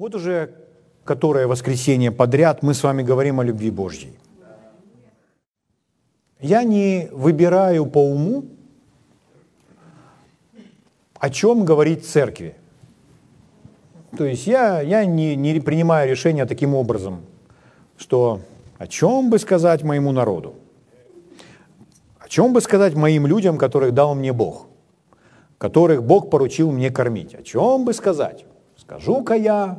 Вот уже которое воскресенье подряд мы с вами говорим о любви Божьей. Я не выбираю по уму, о чем говорить церкви. То есть я, я не, не принимаю решения таким образом, что о чем бы сказать моему народу, о чем бы сказать моим людям, которых дал мне Бог, которых Бог поручил мне кормить, о чем бы сказать. Скажу-ка я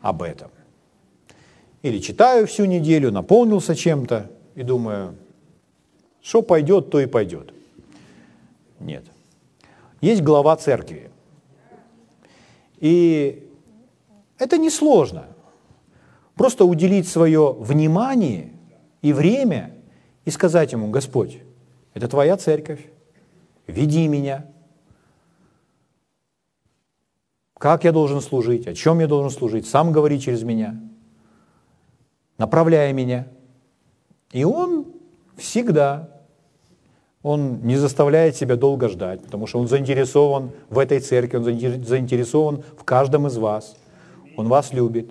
об этом. Или читаю всю неделю, наполнился чем-то и думаю, что пойдет, то и пойдет. Нет. Есть глава церкви. И это несложно. Просто уделить свое внимание и время и сказать ему, Господь, это твоя церковь, веди меня. Как я должен служить, о чем я должен служить, сам говори через меня, направляя меня. И он всегда, он не заставляет себя долго ждать, потому что он заинтересован в этой церкви, он заинтересован в каждом из вас. Он вас любит.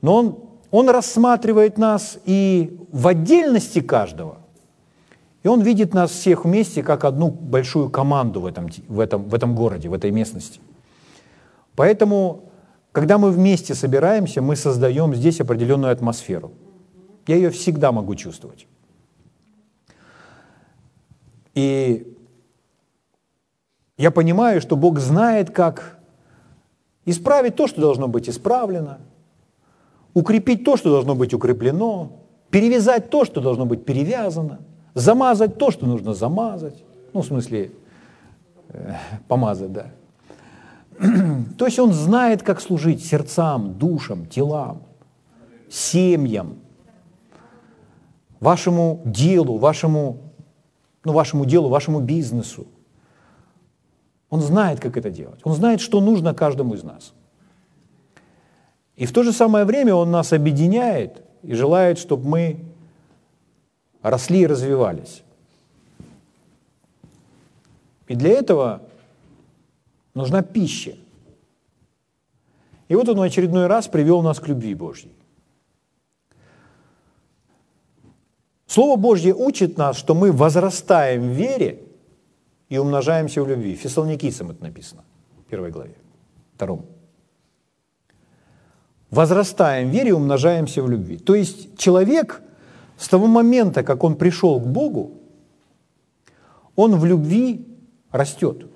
Но он, он рассматривает нас и в отдельности каждого. И он видит нас всех вместе как одну большую команду в этом, в этом, в этом городе, в этой местности. Поэтому, когда мы вместе собираемся, мы создаем здесь определенную атмосферу. Я ее всегда могу чувствовать. И я понимаю, что Бог знает, как исправить то, что должно быть исправлено, укрепить то, что должно быть укреплено, перевязать то, что должно быть перевязано, замазать то, что нужно замазать. Ну, в смысле, э, помазать, да. То есть он знает, как служить сердцам, душам, телам, семьям, вашему делу, вашему, ну, вашему делу, вашему бизнесу. Он знает, как это делать. Он знает, что нужно каждому из нас. И в то же самое время Он нас объединяет и желает, чтобы мы росли и развивались. И для этого нужна пища. И вот он в очередной раз привел нас к любви Божьей. Слово Божье учит нас, что мы возрастаем в вере и умножаемся в любви. Фессалоникийцам это написано в первой главе, втором. Возрастаем в вере и умножаемся в любви. То есть человек с того момента, как он пришел к Богу, он в любви растет.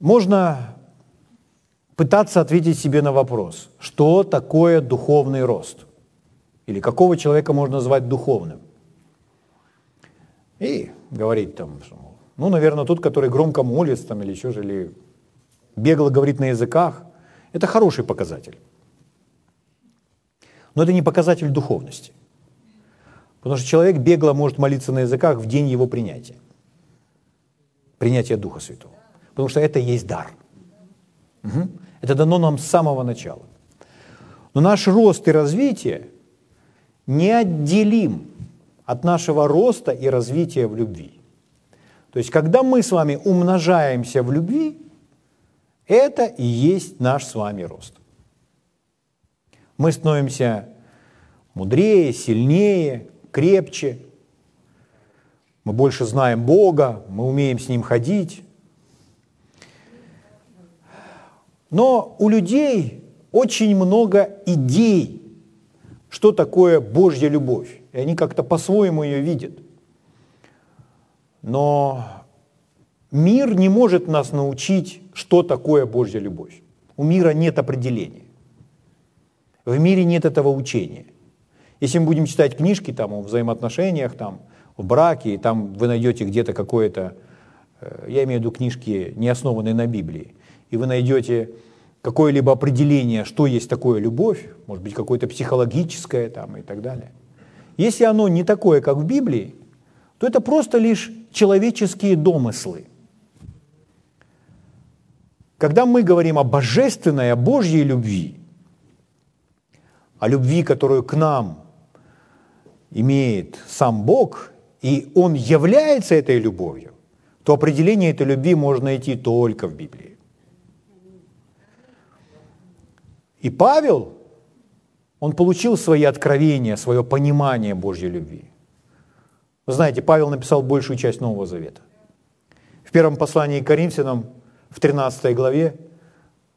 Можно пытаться ответить себе на вопрос, что такое духовный рост? Или какого человека можно назвать духовным? И говорить там, ну, наверное, тот, который громко молится там, или еще же, или бегло говорит на языках, это хороший показатель. Но это не показатель духовности. Потому что человек бегло может молиться на языках в день его принятия. Принятия Духа Святого. Потому что это есть дар. Угу. Это дано нам с самого начала. Но наш рост и развитие неотделим от нашего роста и развития в любви. То есть, когда мы с вами умножаемся в любви, это и есть наш с вами рост. Мы становимся мудрее, сильнее, крепче. Мы больше знаем Бога, мы умеем с Ним ходить. Но у людей очень много идей, что такое Божья любовь. И они как-то по-своему ее видят. Но мир не может нас научить, что такое Божья любовь. У мира нет определения. В мире нет этого учения. Если мы будем читать книжки там, о взаимоотношениях, там, в браке, и там вы найдете где-то какое-то, э, я имею в виду книжки, не основанные на Библии, и вы найдете какое-либо определение, что есть такое любовь, может быть, какое-то психологическое там и так далее. Если оно не такое, как в Библии, то это просто лишь человеческие домыслы. Когда мы говорим о божественной, о Божьей любви, о любви, которую к нам имеет сам Бог, и Он является этой любовью, то определение этой любви можно найти только в Библии. И Павел, он получил свои откровения, свое понимание Божьей любви. Вы знаете, Павел написал большую часть Нового Завета. В первом послании к Коринфянам, в 13 главе,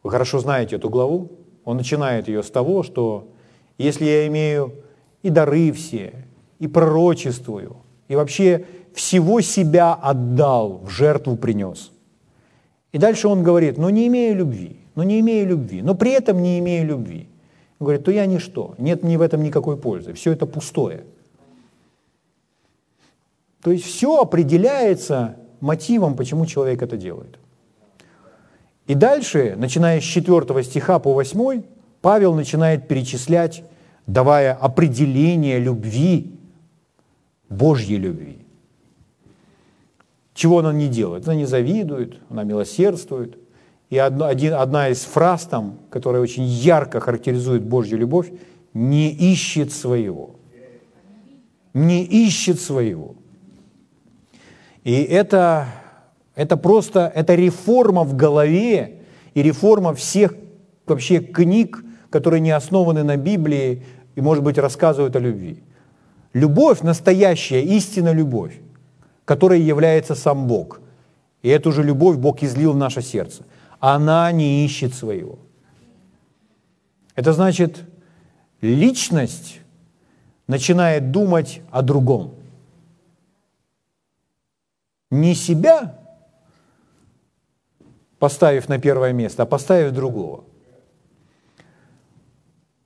вы хорошо знаете эту главу, он начинает ее с того, что если я имею и дары все, и пророчествую, и вообще всего себя отдал, в жертву принес. И дальше он говорит, но не имею любви, но не имею любви, но при этом не имею любви. Он говорит, то я ничто, нет ни в этом никакой пользы, все это пустое. То есть все определяется мотивом, почему человек это делает. И дальше, начиная с 4 стиха по 8, Павел начинает перечислять, давая определение любви, Божьей любви. Чего она не делает? Она не завидует, она милосердствует. И одна, один, одна из фраз там, которая очень ярко характеризует Божью любовь, не ищет своего. Не ищет своего. И это, это просто, это реформа в голове и реформа всех вообще книг, которые не основаны на Библии и, может быть, рассказывают о любви. Любовь, настоящая, истинная любовь, которой является сам Бог. И эту же любовь Бог излил в наше сердце. Она не ищет своего. Это значит, личность начинает думать о другом. Не себя, поставив на первое место, а поставив другого.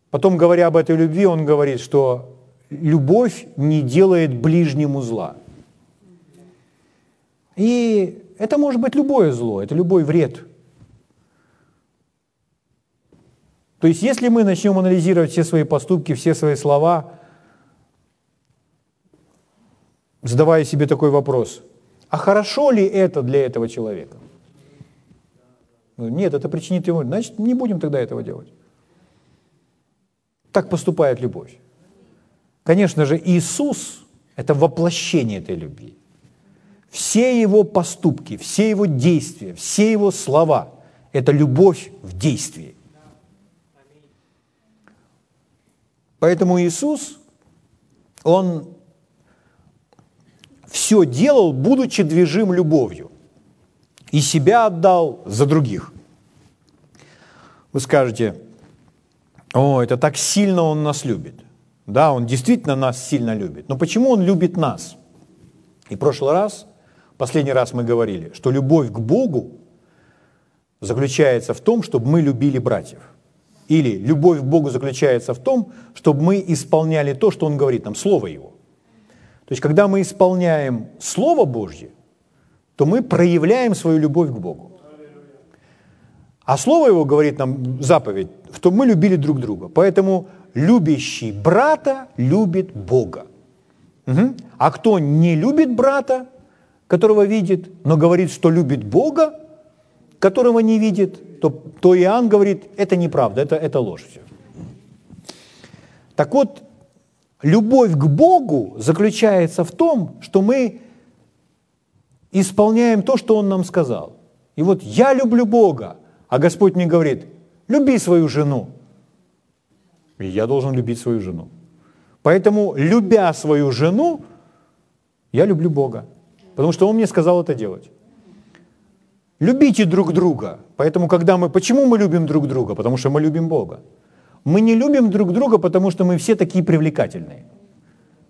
Потом, говоря об этой любви, он говорит, что любовь не делает ближнему зла. И это может быть любое зло, это любой вред. То есть если мы начнем анализировать все свои поступки, все свои слова, задавая себе такой вопрос, а хорошо ли это для этого человека? Нет, это причинит ему, значит, не будем тогда этого делать. Так поступает любовь. Конечно же, Иисус – это воплощение этой любви. Все его поступки, все его действия, все его слова – это любовь в действии. Поэтому Иисус, Он все делал, будучи движим любовью. И себя отдал за других. Вы скажете, о, это так сильно Он нас любит. Да, Он действительно нас сильно любит. Но почему Он любит нас? И в прошлый раз, последний раз мы говорили, что любовь к Богу заключается в том, чтобы мы любили братьев. Или любовь к Богу заключается в том, чтобы мы исполняли то, что Он говорит нам, Слово Его. То есть, когда мы исполняем Слово Божье, то мы проявляем свою любовь к Богу. А Слово Его говорит нам, заповедь, что мы любили друг друга. Поэтому любящий брата любит Бога. Угу. А кто не любит брата, которого видит, но говорит, что любит Бога, которого не видит, то, то Иоанн говорит, это неправда, это, это ложь все. Так вот, любовь к Богу заключается в том, что мы исполняем то, что Он нам сказал. И вот я люблю Бога, а Господь мне говорит, люби свою жену, и я должен любить свою жену. Поэтому, любя свою жену, я люблю Бога. Потому что Он мне сказал это делать. Любите друг друга. Поэтому, когда мы... Почему мы любим друг друга? Потому что мы любим Бога. Мы не любим друг друга, потому что мы все такие привлекательные.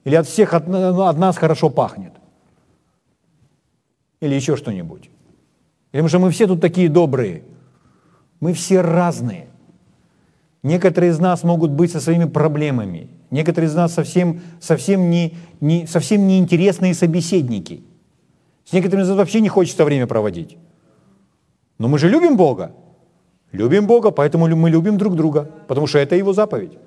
Или от всех от, ну, от нас хорошо пахнет. Или еще что-нибудь. Потому что мы все тут такие добрые. Мы все разные. Некоторые из нас могут быть со своими проблемами. Некоторые из нас совсем, совсем, не, не, совсем неинтересные собеседники. С некоторыми из нас вообще не хочется время проводить. Но мы же любим Бога. Любим Бога, поэтому мы любим друг друга, потому что это Его заповедь.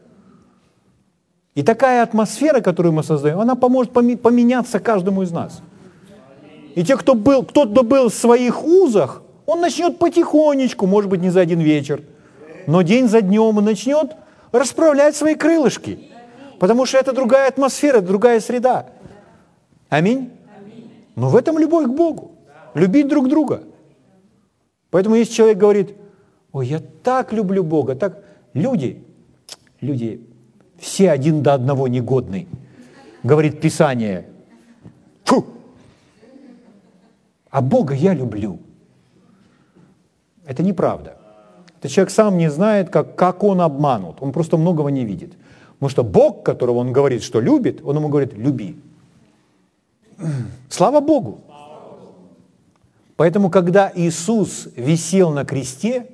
И такая атмосфера, которую мы создаем, она поможет поменяться каждому из нас. И те, кто был, кто-то был в своих узах, он начнет потихонечку, может быть, не за один вечер – но день за днем он начнет расправлять свои крылышки, потому что это другая атмосфера, другая среда. Аминь? Но в этом любовь к Богу. Любить друг друга. Поэтому если человек говорит, ой, я так люблю Бога, так, Люди, люди все один до одного негодны, говорит Писание. Фу! А Бога я люблю. Это неправда. Это человек сам не знает, как, как он обманут. Он просто многого не видит. Потому что Бог, которого он говорит, что любит, он ему говорит, люби. Слава Богу. Поэтому, когда Иисус висел на кресте,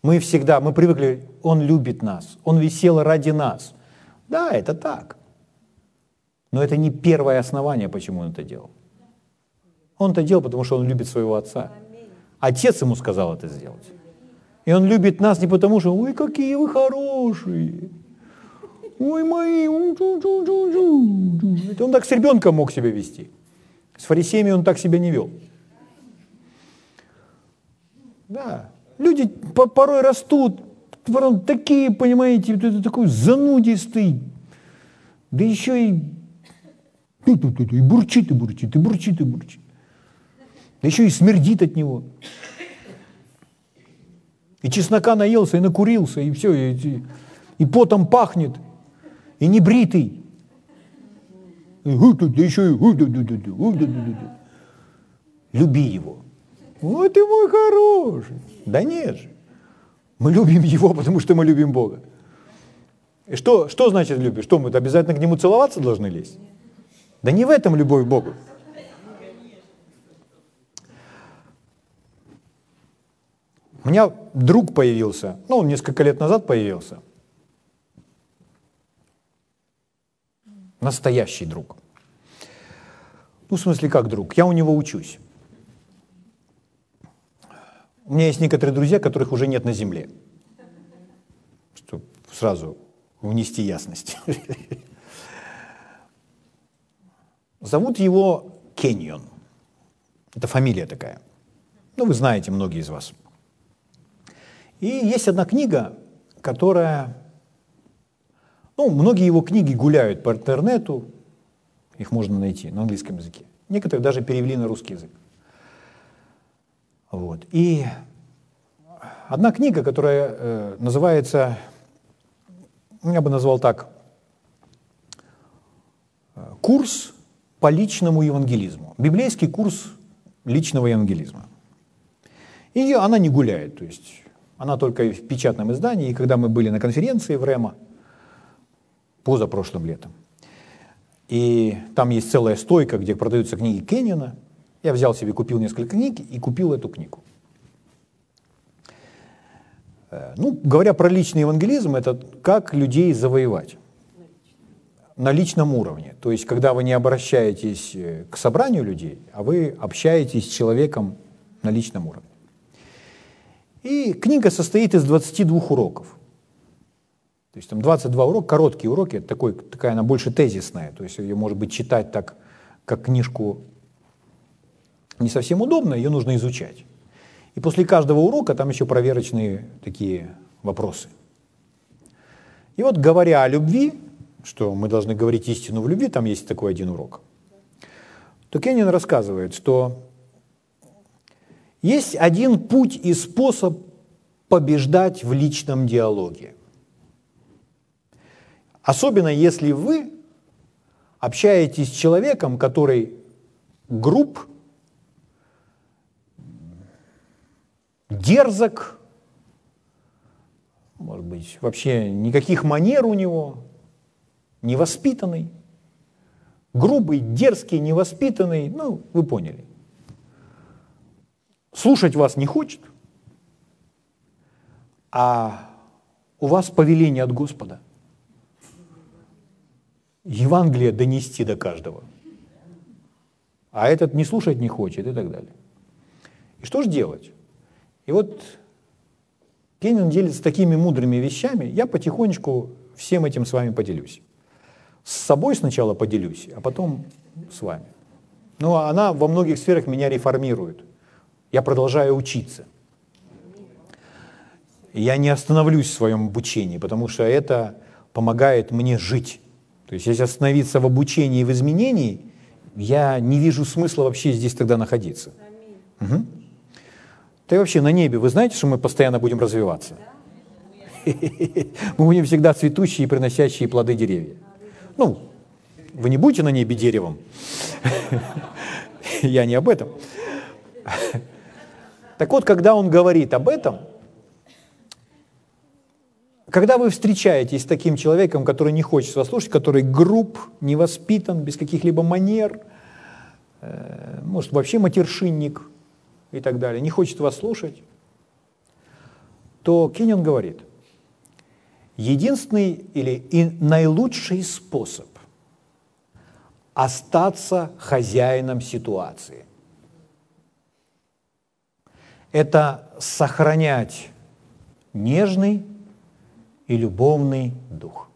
мы всегда, мы привыкли, Он любит нас, Он висел ради нас. Да, это так. Но это не первое основание, почему Он это делал. Он это делал, потому что Он любит своего Отца. Отец ему сказал это сделать. И Он любит нас не потому, что «Ой, какие вы хорошие!» «Ой, мои!» Он так с ребенком мог себя вести. С фарисеями Он так себя не вел. Да. Люди порой растут, потом такие, понимаете, это такой занудистый, да еще и, и бурчит, и бурчит, и бурчит, и бурчит. Да еще и смердит от него. И чеснока наелся, и накурился, и все, и, и потом пахнет, и не бритый. И, да еще и люби его. Вот ты мой хороший. Да нет же. Мы любим Его, потому что мы любим Бога. И что, что значит любишь? Что, мы обязательно к Нему целоваться должны лезть? Да не в этом любовь к Богу. У меня друг появился, ну, он несколько лет назад появился. Настоящий друг. Ну, в смысле, как друг? Я у него учусь. У меня есть некоторые друзья, которых уже нет на земле. Чтобы сразу внести ясность. Зовут его Кеньон. Это фамилия такая. Ну, вы знаете, многие из вас. И есть одна книга, которая... Ну, многие его книги гуляют по интернету, их можно найти на английском языке. Некоторые даже перевели на русский язык. Вот. И одна книга, которая э, называется, я бы назвал так, э, «Курс по личному евангелизму». Библейский курс личного евангелизма. И она не гуляет, то есть она только в печатном издании. И когда мы были на конференции в РЭМа, позапрошлым летом, и там есть целая стойка, где продаются книги Кеннина – я взял себе, купил несколько книг и купил эту книгу. Э, ну, говоря про личный евангелизм, это как людей завоевать на личном уровне. То есть, когда вы не обращаетесь э, к собранию людей, а вы общаетесь с человеком на личном уровне. И книга состоит из 22 уроков. То есть там 22 урока, короткие уроки, такой, такая она больше тезисная, то есть ее, может быть, читать так, как книжку не совсем удобно, ее нужно изучать. И после каждого урока там еще проверочные такие вопросы. И вот говоря о любви, что мы должны говорить истину в любви, там есть такой один урок, то Кеннин рассказывает, что есть один путь и способ побеждать в личном диалоге. Особенно если вы общаетесь с человеком, который груб, дерзок, может быть, вообще никаких манер у него, невоспитанный, грубый, дерзкий, невоспитанный, ну, вы поняли. Слушать вас не хочет, а у вас повеление от Господа. Евангелие донести до каждого. А этот не слушать не хочет и так далее. И что же делать? И вот Кеннин делится такими мудрыми вещами, я потихонечку всем этим с вами поделюсь. С собой сначала поделюсь, а потом с вами. Но она во многих сферах меня реформирует. Я продолжаю учиться. Я не остановлюсь в своем обучении, потому что это помогает мне жить. То есть если остановиться в обучении и в изменении, я не вижу смысла вообще здесь тогда находиться. Угу. Да и вообще на небе, вы знаете, что мы постоянно будем развиваться? Мы будем всегда цветущие и приносящие плоды деревья. Ну, вы не будете на небе деревом. Я не об этом. Так вот, когда он говорит об этом, когда вы встречаетесь с таким человеком, который не хочет вас слушать, который груб, невоспитан, без каких-либо манер, э, может, вообще матершинник и так далее, не хочет вас слушать, то Кеннион говорит, единственный или и наилучший способ остаться хозяином ситуации – это сохранять нежный и любовный дух.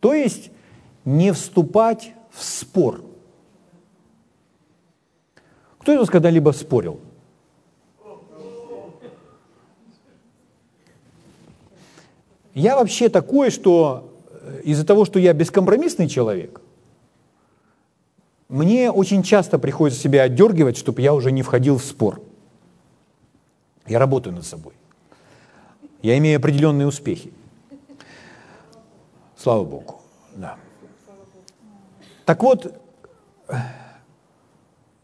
То есть не вступать в спор. Кто из вас когда-либо спорил? Я вообще такой, что э, из-за того, что я бескомпромиссный человек, мне очень часто приходится себя отдергивать, чтобы я уже не входил в спор. Я работаю над собой. Я имею определенные успехи. Слава Богу. Да. Так вот,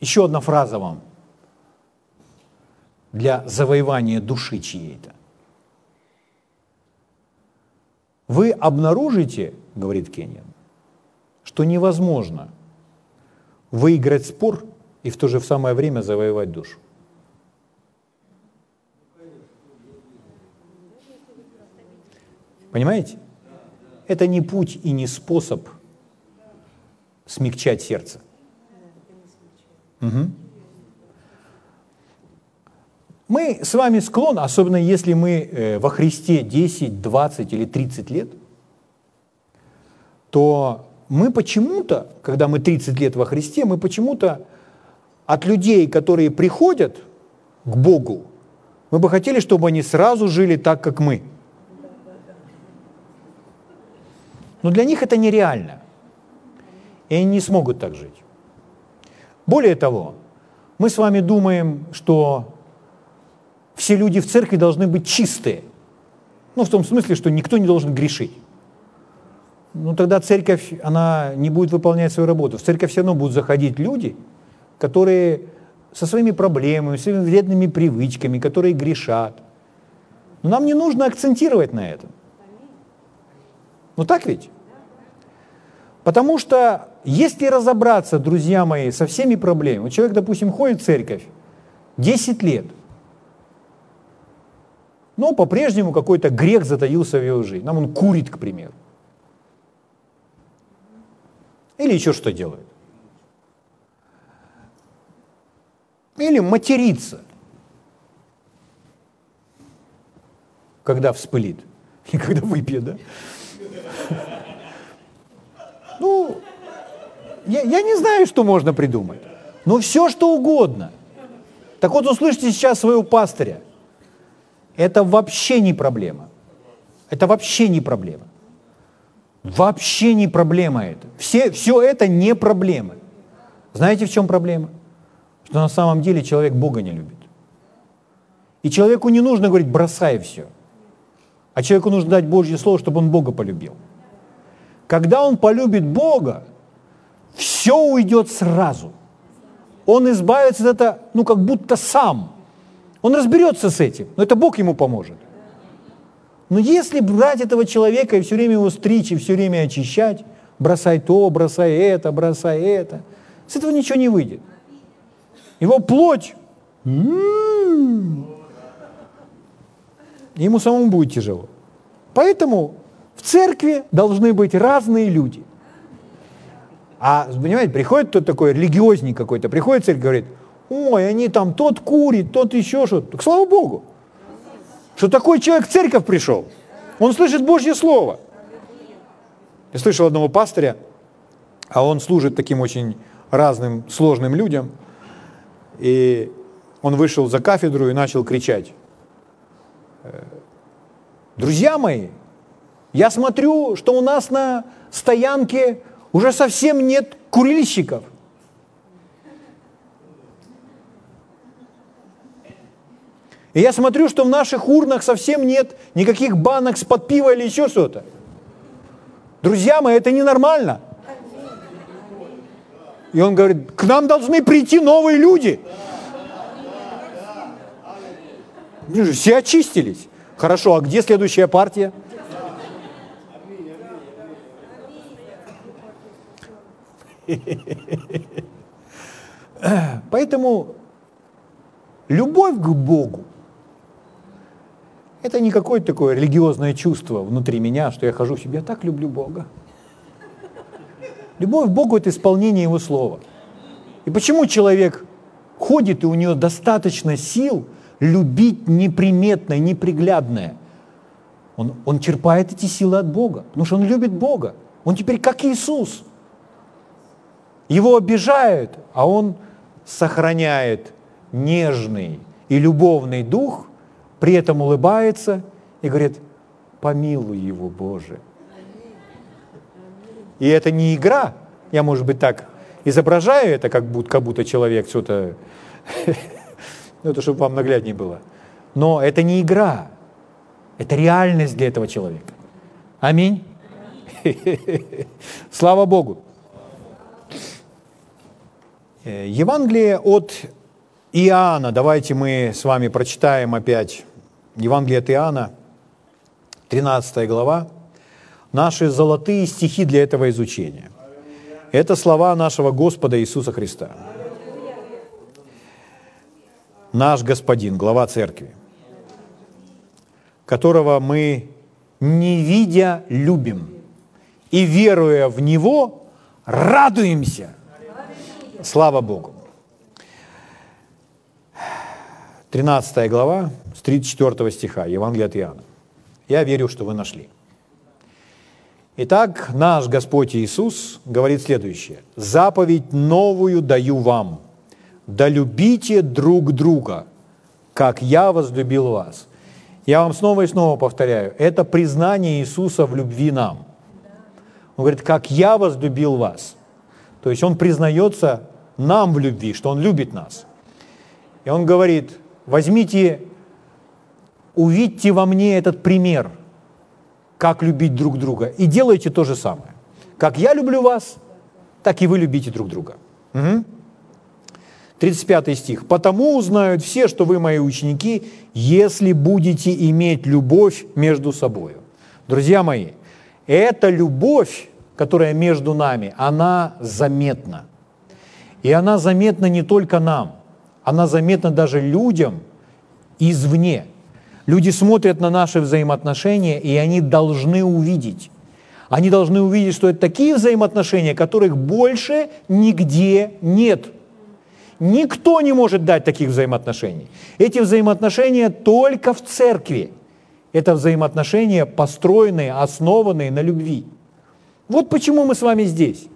еще одна фраза вам для завоевания души чьей-то. Вы обнаружите, говорит Кенниан, что невозможно выиграть спор и в то же самое время завоевать душу. Понимаете? Это не путь и не способ смягчать сердце. Угу. Мы с вами склонны, особенно если мы э, во Христе 10, 20 или 30 лет, то мы почему-то, когда мы 30 лет во Христе, мы почему-то от людей, которые приходят к Богу, мы бы хотели, чтобы они сразу жили так, как мы – Но для них это нереально. И они не смогут так жить. Более того, мы с вами думаем, что все люди в церкви должны быть чистые. Ну, в том смысле, что никто не должен грешить. Ну, тогда церковь, она не будет выполнять свою работу. В церковь все равно будут заходить люди, которые со своими проблемами, своими вредными привычками, которые грешат. Но нам не нужно акцентировать на этом. Ну так ведь? Потому что если разобраться, друзья мои, со всеми проблемами, человек, допустим, ходит в церковь 10 лет, но по-прежнему какой-то грех затаился в его жизни. Нам он курит, к примеру. Или еще что делает. Или матерится, когда вспылит. И когда выпьет, да? Ну, я, я не знаю, что можно придумать. Но все, что угодно. Так вот, услышите сейчас своего пастыря. Это вообще не проблема. Это вообще не проблема. Вообще не проблема это. Все, все это не проблема. Знаете, в чем проблема? Что на самом деле человек Бога не любит. И человеку не нужно говорить, бросай все. А человеку нужно дать Божье Слово, чтобы он Бога полюбил. Когда он полюбит Бога, все уйдет сразу. Он избавится от этого, ну, как будто сам. Он разберется с этим, но это Бог ему поможет. Но если брать этого человека и все время его стричь, и все время очищать, бросай то, бросай это, бросай это, с этого ничего не выйдет. Его плоть, м-м-м, ему самому будет тяжело. Поэтому в церкви должны быть разные люди. А, понимаете, приходит тот такой религиозник какой-то, приходит в церковь и говорит, ой, они там, тот курит, тот еще что-то. Так слава Богу, что такой человек в церковь пришел. Он слышит Божье Слово. Я слышал одного пастыря, а он служит таким очень разным, сложным людям. И он вышел за кафедру и начал кричать. «Э, Друзья мои, я смотрю, что у нас на стоянке уже совсем нет курильщиков. И я смотрю, что в наших урнах совсем нет никаких банок с-под пива или еще что-то. Друзья мои, это ненормально. И он говорит, к нам должны прийти новые люди. Все очистились. Хорошо, а где следующая партия? Поэтому любовь к Богу – это не какое-то такое религиозное чувство внутри меня, что я хожу в себе, я так люблю Бога. Любовь к Богу – это исполнение Его Слова. И почему человек ходит, и у него достаточно сил любить неприметное, неприглядное? Он, он черпает эти силы от Бога, потому что он любит Бога. Он теперь как Иисус. Его обижают, а он сохраняет нежный и любовный дух, при этом улыбается и говорит, помилуй его, Боже. И это не игра. Я, может быть, так изображаю это, как будто, как будто человек что-то... Ну, это чтобы вам нагляднее было. Но это не игра. Это реальность для этого человека. Аминь. Слава Богу. Э, Евангелие от Иоанна. Давайте мы с вами прочитаем опять Евангелие от Иоанна, 13 глава наши золотые стихи для этого изучения. Это слова нашего Господа Иисуса Христа. Наш Господин, глава церкви, которого мы, не видя, любим, и веруя в Него, радуемся. Слава Богу. 13 глава, с 34 стиха, Евангелие от Иоанна. Я верю, что вы нашли. Итак, наш Господь Иисус говорит следующее. «Заповедь новую даю вам, да любите друг друга, как я возлюбил вас». Я вам снова и снова повторяю, это признание Иисуса в любви нам. Он говорит, как я возлюбил вас. То есть он признается нам в любви, что он любит нас. И он говорит, возьмите, увидьте во мне этот пример – как любить друг друга, и делайте то же самое. Как я люблю вас, так и вы любите друг друга. Угу. 35 стих. «Потому узнают все, что вы мои ученики, если будете иметь любовь между собой». Друзья мои, эта любовь, которая между нами, она заметна. И она заметна не только нам, она заметна даже людям извне – Люди смотрят на наши взаимоотношения, и они должны увидеть. Они должны увидеть, что это такие взаимоотношения, которых больше нигде нет. Никто не может дать таких взаимоотношений. Эти взаимоотношения только в церкви. Это взаимоотношения, построенные, основанные на любви. Вот почему мы с вами здесь.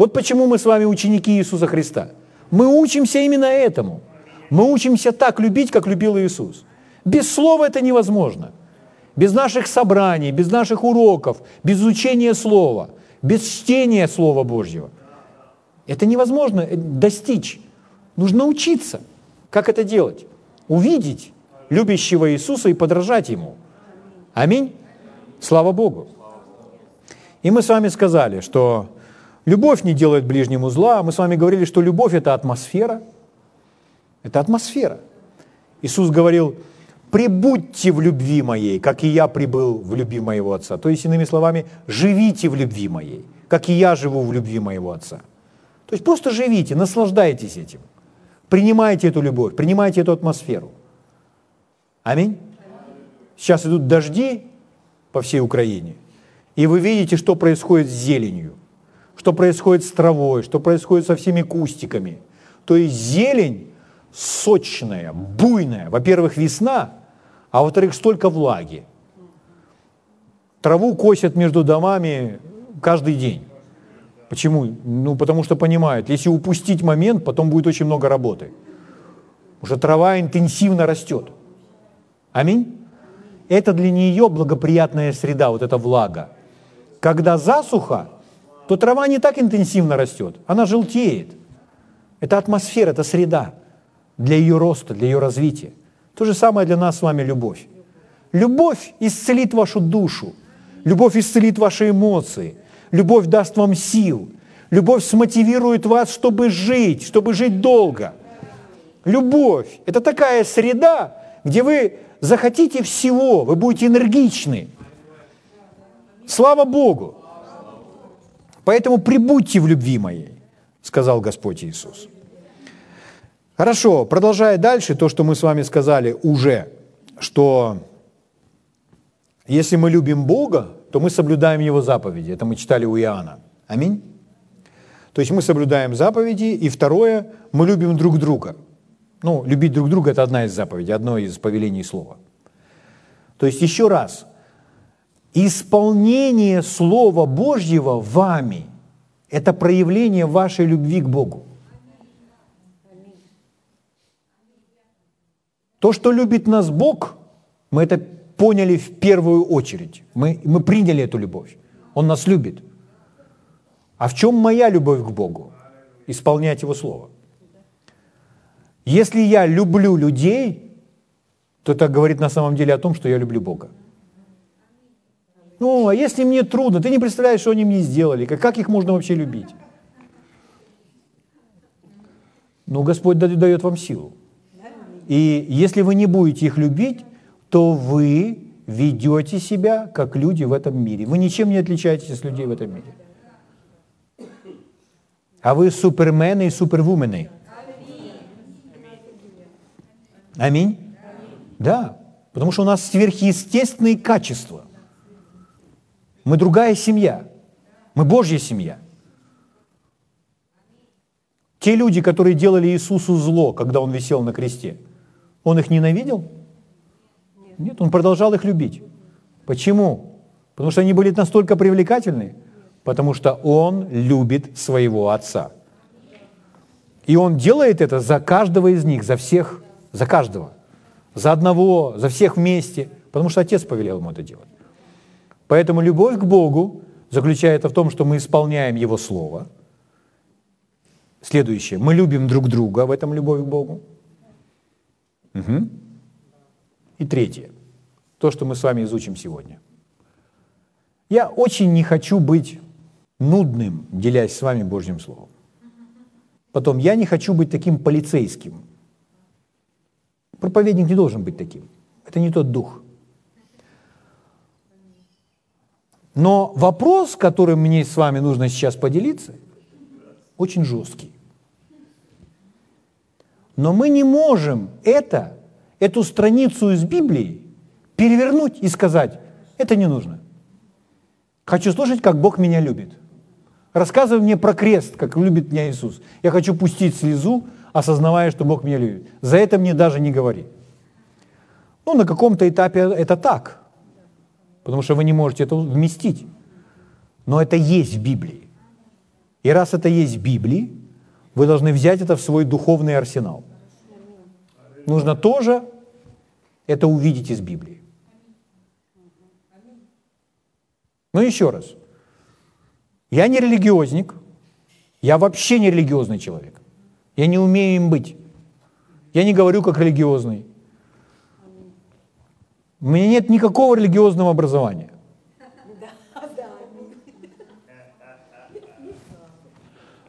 Вот почему мы с вами ученики Иисуса Христа. Мы учимся именно этому. Мы учимся так любить, как любил Иисус. Без слова это невозможно. Без наших собраний, без наших уроков, без изучения слова, без чтения Слова Божьего. Это невозможно э, достичь. Нужно учиться, как это делать. Увидеть любящего Иисуса и подражать Ему. Аминь. Слава Богу. И мы с вами сказали, что любовь не делает ближнему зла. Мы с вами говорили, что любовь – это атмосфера. Это атмосфера. Иисус говорил, прибудьте в любви моей, как и я прибыл в любви моего Отца. То есть, иными словами, живите в любви моей, как и я живу в любви моего Отца. То есть просто живите, наслаждайтесь этим. Принимайте эту любовь, принимайте эту атмосферу. Аминь. Сейчас идут дожди по всей Украине, и вы видите, что происходит с зеленью, что происходит с травой, что происходит со всеми кустиками. То есть зелень сочная, буйная. Во-первых, весна, а во-вторых, столько влаги. Траву косят между домами каждый день. Почему? Ну, потому что понимают, если упустить момент, потом будет очень много работы. Уже трава интенсивно растет. Аминь? Это для нее благоприятная среда, вот эта влага. Когда засуха, то трава не так интенсивно растет, она желтеет. Это атмосфера, это среда для ее роста, для ее развития. То же самое для нас с вами любовь. Любовь исцелит вашу душу. Любовь исцелит ваши эмоции. Любовь даст вам сил. Любовь смотивирует вас, чтобы жить, чтобы жить долго. Любовь – это такая среда, где вы захотите всего, вы будете энергичны. Слава Богу! Поэтому прибудьте в любви моей, сказал Господь Иисус. Хорошо, продолжая дальше, то, что мы с вами сказали уже, что если мы любим Бога, то мы соблюдаем Его заповеди. Это мы читали у Иоанна. Аминь. То есть мы соблюдаем заповеди. И второе, мы любим друг друга. Ну, любить друг друга – это одна из заповедей, одно из повелений слова. То есть еще раз, исполнение Слова Божьего вами – это проявление вашей любви к Богу. То, что любит нас Бог, мы это поняли в первую очередь. Мы, мы приняли эту любовь. Он нас любит. А в чем моя любовь к Богу? Исполнять Его Слово. Если я люблю людей, то это говорит на самом деле о том, что я люблю Бога. Ну, а если мне трудно, ты не представляешь, что они мне сделали, как, как их можно вообще любить? Ну, Господь дает вам силу. И если вы не будете их любить, то вы ведете себя как люди в этом мире. Вы ничем не отличаетесь от людей в этом мире. А вы супермены и супервумены. Аминь. Да, потому что у нас сверхъестественные качества. Мы другая семья. Мы Божья семья. Те люди, которые делали Иисусу зло, когда Он висел на кресте, Он их ненавидел? Нет, Он продолжал их любить. Почему? Потому что они были настолько привлекательны, потому что Он любит своего Отца. И Он делает это за каждого из них, за всех, за каждого. За одного, за всех вместе, потому что Отец повелел ему это делать. Поэтому любовь к Богу заключается в том, что мы исполняем Его Слово. Следующее. Мы любим друг друга, в этом любовь к Богу. Угу. И третье. То, что мы с вами изучим сегодня. Я очень не хочу быть нудным, делясь с вами Божьим Словом. Потом, я не хочу быть таким полицейским. Проповедник не должен быть таким. Это не тот дух. Но вопрос, которым мне с вами нужно сейчас поделиться, очень жесткий. Но мы не можем это, эту страницу из Библии перевернуть и сказать, это не нужно. Хочу слушать, как Бог меня любит. Рассказывай мне про крест, как любит меня Иисус. Я хочу пустить слезу, осознавая, что Бог меня любит. За это мне даже не говори. Ну, на каком-то этапе это так потому что вы не можете это вместить. Но это есть в Библии. И раз это есть в Библии, вы должны взять это в свой духовный арсенал. Нужно тоже это увидеть из Библии. Ну еще раз. Я не религиозник, я вообще не религиозный человек. Я не умею им быть. Я не говорю как религиозный. У меня нет никакого религиозного образования.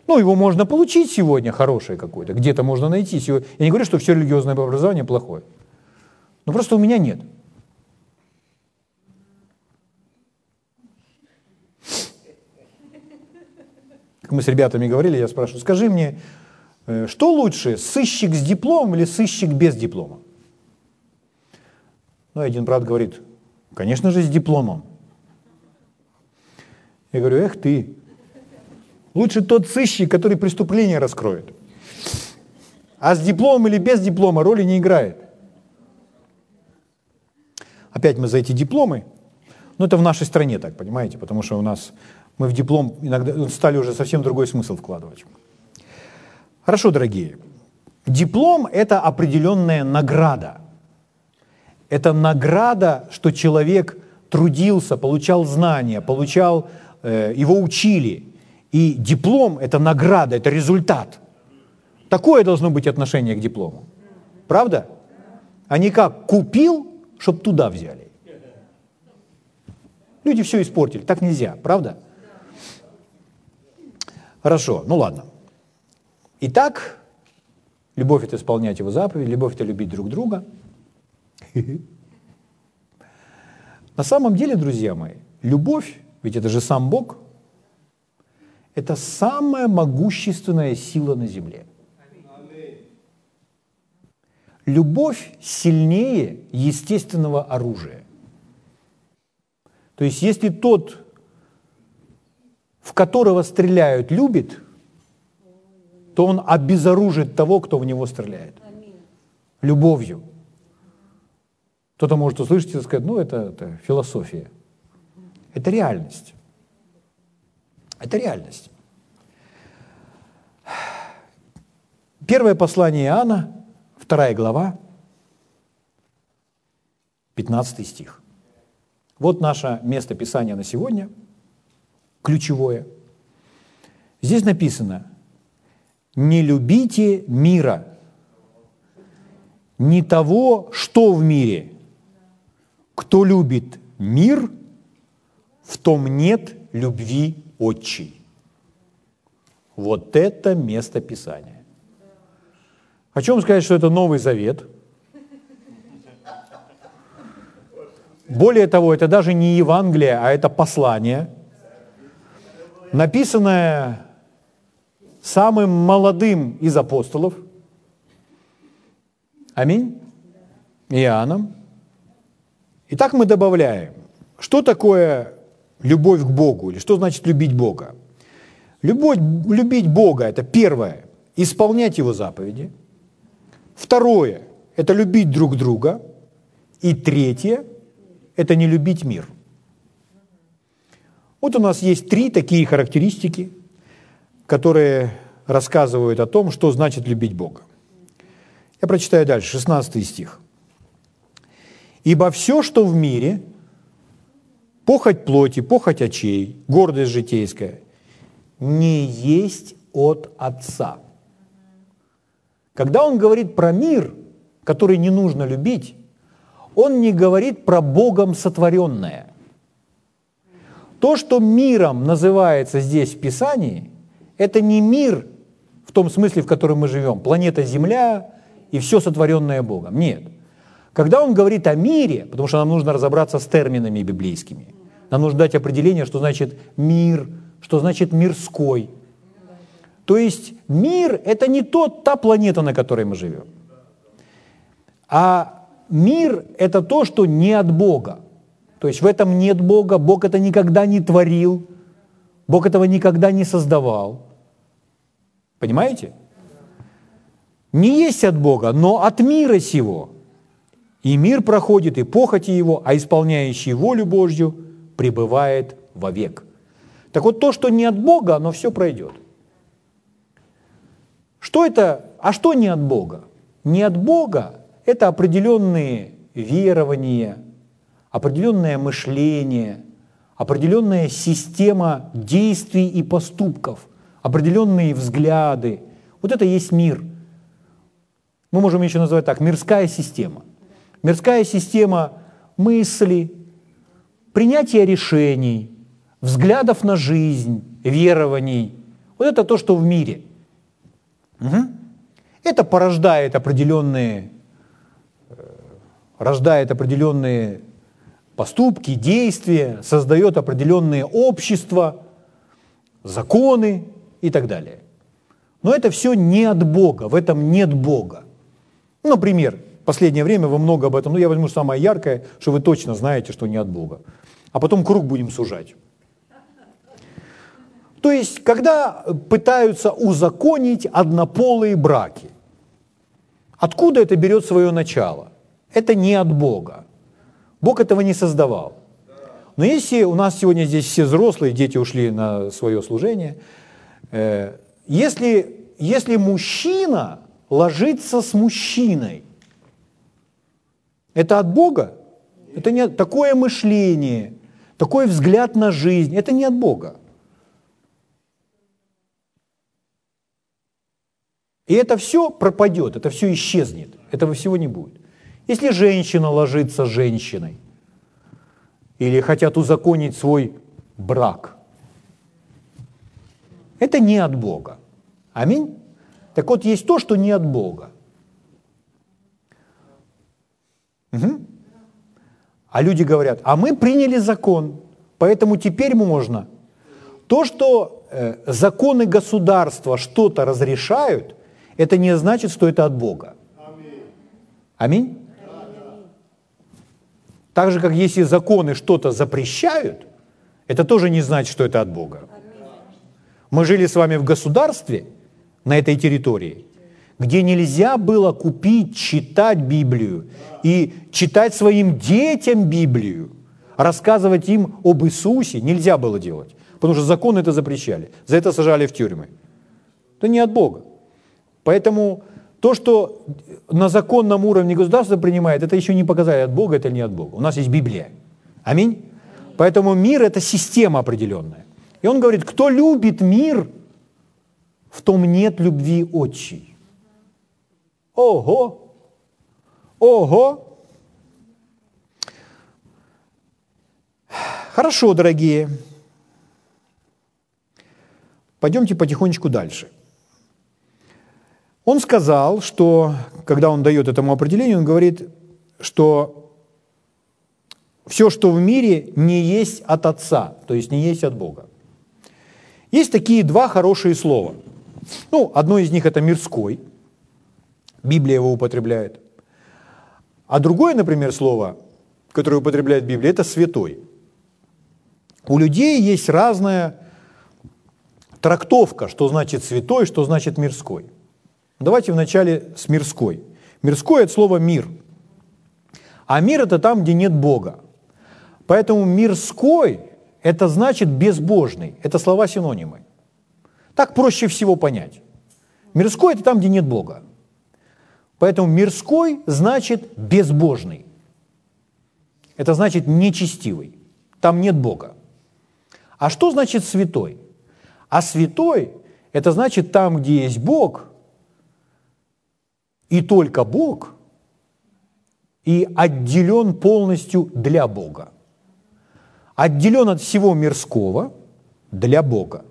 Ну, его можно получить сегодня, хорошее какое-то, где-то можно найти. Я не говорю, что все религиозное образование плохое. Но просто у меня нет. Как мы с ребятами говорили, я спрашиваю, скажи мне, э, что лучше, сыщик с дипломом или сыщик без диплома? Ну, один брат говорит, конечно же, с дипломом. Я говорю, эх ты, лучше тот сыщик, который преступление раскроет. А с дипломом или без диплома роли не играет. Опять мы за эти дипломы, но это в нашей стране так, понимаете, потому что у нас мы в диплом иногда стали уже совсем другой смысл вкладывать. Хорошо, дорогие. Диплом – это определенная награда – это награда, что человек трудился, получал знания, получал, э, его учили. И диплом – это награда, это результат. Такое должно быть отношение к диплому. Правда? а не как купил, чтобы туда взяли. Люди все испортили. Так нельзя, правда? Хорошо, ну ладно. Итак, любовь – это исполнять его заповедь, любовь – это любить друг друга. На самом деле, друзья мои, любовь, ведь это же сам Бог, это самая могущественная сила на земле. Любовь сильнее естественного оружия. То есть если тот, в которого стреляют, любит, то он обезоружит того, кто в него стреляет. Любовью. Кто-то может услышать и сказать, ну это, это философия. Это реальность. Это реальность. Первое послание Иоанна, вторая глава, 15 стих. Вот наше место Писания на сегодня, ключевое. Здесь написано, не любите мира, не того, что в мире. Кто любит мир, в том нет любви отчий. Вот это место Писания. Хочу вам сказать, что это Новый Завет. Более того, это даже не Евангелие, а это послание, написанное самым молодым из апостолов, аминь, Иоанном. Итак, мы добавляем, что такое любовь к Богу, или что значит любить Бога. Любовь, любить Бога – это первое – исполнять Его заповеди. Второе – это любить друг друга. И третье – это не любить мир. Вот у нас есть три такие характеристики, которые рассказывают о том, что значит любить Бога. Я прочитаю дальше, 16 стих. «Ибо все, что в мире – похоть плоти, похоть очей, гордость житейская, не есть от Отца. Когда он говорит про мир, который не нужно любить, он не говорит про Богом сотворенное. То, что миром называется здесь в Писании, это не мир в том смысле, в котором мы живем, планета Земля и все сотворенное Богом. Нет – когда он говорит о мире, потому что нам нужно разобраться с терминами библейскими, нам нужно дать определение, что значит мир, что значит мирской. То есть мир – это не тот, та планета, на которой мы живем. А мир – это то, что не от Бога. То есть в этом нет Бога, Бог это никогда не творил, Бог этого никогда не создавал. Понимаете? Не есть от Бога, но от мира сего – и мир проходит, и похоти его, а исполняющий волю Божью пребывает вовек. Так вот, то, что не от Бога, оно все пройдет. Что это? А что не от Бога? Не от Бога – это определенные верования, определенное мышление, определенная система действий и поступков, определенные взгляды. Вот это есть мир. Мы можем еще назвать так – мирская система. Мирская система мысли, принятия решений, взглядов на жизнь, верований. Вот это то, что в мире. Угу. Это порождает определенные, э, рождает определенные поступки, действия, создает определенные общества, законы и так далее. Но это все не от Бога, в этом нет Бога. Например, последнее время вы много об этом, ну я возьму самое яркое, что вы точно знаете, что не от Бога. А потом круг будем сужать. То есть, когда пытаются узаконить однополые браки, откуда это берет свое начало? Это не от Бога. Бог этого не создавал. Но если у нас сегодня здесь все взрослые, дети ушли на свое служение, э, если, если мужчина ложится с мужчиной, это от Бога? Это не такое мышление, такой взгляд на жизнь. Это не от Бога. И это все пропадет, это все исчезнет, этого всего не будет. Если женщина ложится с женщиной, или хотят узаконить свой брак, это не от Бога. Аминь? Так вот, есть то, что не от Бога. Угу. А люди говорят, а мы приняли закон, поэтому теперь можно. То, что э, законы государства что-то разрешают, это не значит, что это от Бога. Аминь? Так же, как если законы что-то запрещают, это тоже не значит, что это от Бога. Мы жили с вами в государстве на этой территории, где нельзя было купить, читать Библию и читать своим детям Библию, рассказывать им об Иисусе нельзя было делать, потому что законы это запрещали. За это сажали в тюрьмы. Это не от Бога. Поэтому то, что на законном уровне государство принимает, это еще не показали, от Бога это не от Бога. У нас есть Библия. Аминь. Поэтому мир – это система определенная. И он говорит, кто любит мир, в том нет любви отчей. Ого! Ого! Хорошо, дорогие. Пойдемте потихонечку дальше. Он сказал, что, когда он дает этому определению, он говорит, что все, что в мире, не есть от Отца, то есть не есть от Бога. Есть такие два хорошие слова. Ну, одно из них это мирской, Библия его употребляет. А другое, например, слово, которое употребляет Библия, это святой. У людей есть разная трактовка, что значит святой, что значит мирской. Давайте вначале с мирской. Мирской – это слово «мир». А мир – это там, где нет Бога. Поэтому мирской – это значит безбожный. Это слова синонимы. Так проще всего понять. Мирской – это там, где нет Бога. Поэтому мирской значит безбожный. Это значит нечестивый. Там нет Бога. А что значит святой? А святой – это значит там, где есть Бог, и только Бог, и отделен полностью для Бога. Отделен от всего мирского для Бога.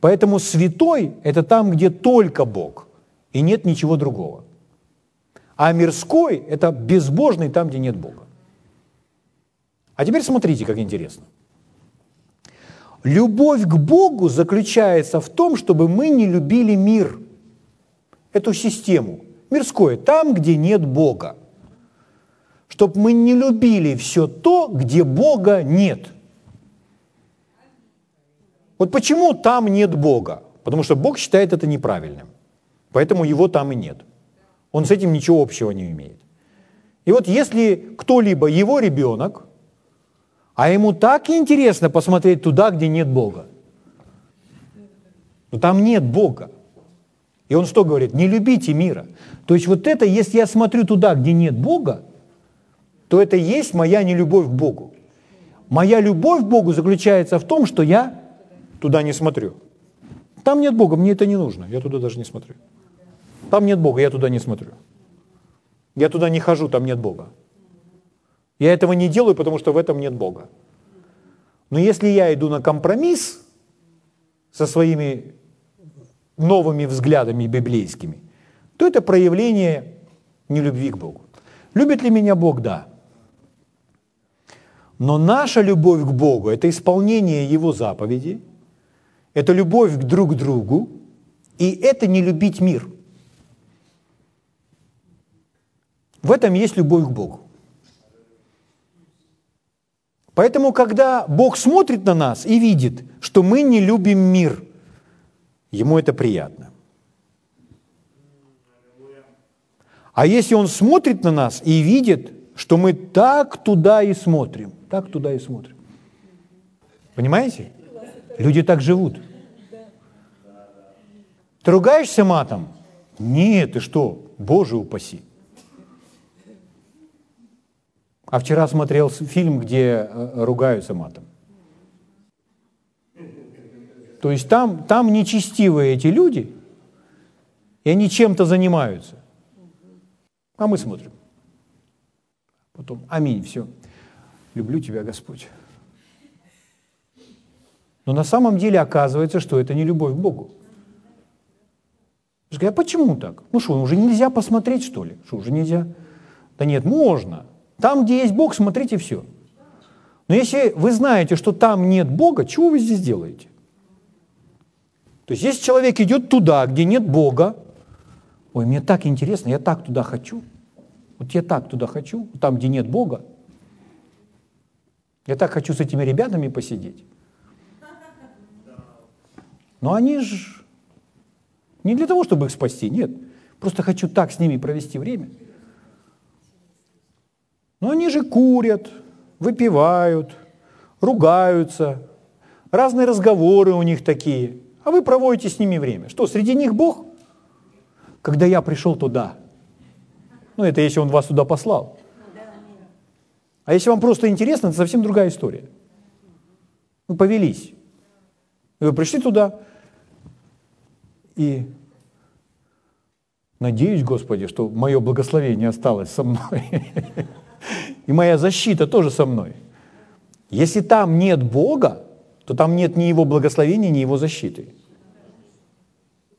Поэтому святой – это там, где только Бог, и нет ничего другого. А мирской – это безбожный там, где нет Бога. А теперь смотрите, как интересно. Любовь к Богу заключается в том, чтобы мы не любили мир, эту систему, мирское, там, где нет Бога. Чтобы мы не любили все то, где Бога нет – вот почему там нет Бога? Потому что Бог считает это неправильным. Поэтому его там и нет. Он с этим ничего общего не имеет. И вот если кто-либо, его ребенок, а ему так интересно посмотреть туда, где нет Бога, но там нет Бога. И он что говорит? Не любите мира. То есть вот это, если я смотрю туда, где нет Бога, то это есть моя нелюбовь к Богу. Моя любовь к Богу заключается в том, что я туда не смотрю. Там нет Бога, мне это не нужно, я туда даже не смотрю. Там нет Бога, я туда не смотрю. Я туда не хожу, там нет Бога. Я этого не делаю, потому что в этом нет Бога. Но если я иду на компромисс со своими новыми взглядами библейскими, то это проявление нелюбви к Богу. Любит ли меня Бог? Да. Но наша любовь к Богу – это исполнение Его заповедей – это любовь друг к другу, и это не любить мир. В этом есть любовь к Богу. Поэтому, когда Бог смотрит на нас и видит, что мы не любим мир, ему это приятно. А если Он смотрит на нас и видит, что мы так туда и смотрим, так туда и смотрим. Понимаете? Люди так живут. Ты ругаешься матом? Нет, ты что, Боже упаси. А вчера смотрел фильм, где э, ругаются матом. То есть там, там нечестивые эти люди, и они чем-то занимаются. А мы смотрим. Потом аминь, все. Люблю тебя, Господь. Но на самом деле оказывается, что это не любовь к Богу. А почему так? Ну что, уже нельзя посмотреть, что ли? Что, уже нельзя? Да нет, можно. Там, где есть Бог, смотрите все. Но если вы знаете, что там нет Бога, чего вы здесь делаете? То есть если человек идет туда, где нет Бога, ой, мне так интересно, я так туда хочу, вот я так туда хочу, там, где нет Бога, я так хочу с этими ребятами посидеть. Но они же не для того, чтобы их спасти, нет. Просто хочу так с ними провести время. Но они же курят, выпивают, ругаются, разные разговоры у них такие, а вы проводите с ними время. Что, среди них Бог? Когда я пришел туда. Ну, это если Он вас туда послал. А если вам просто интересно, это совсем другая история. Вы повелись. Вы пришли туда, и надеюсь, Господи, что мое благословение осталось со мной. И моя защита тоже со мной. Если там нет Бога, то там нет ни Его благословения, ни Его защиты.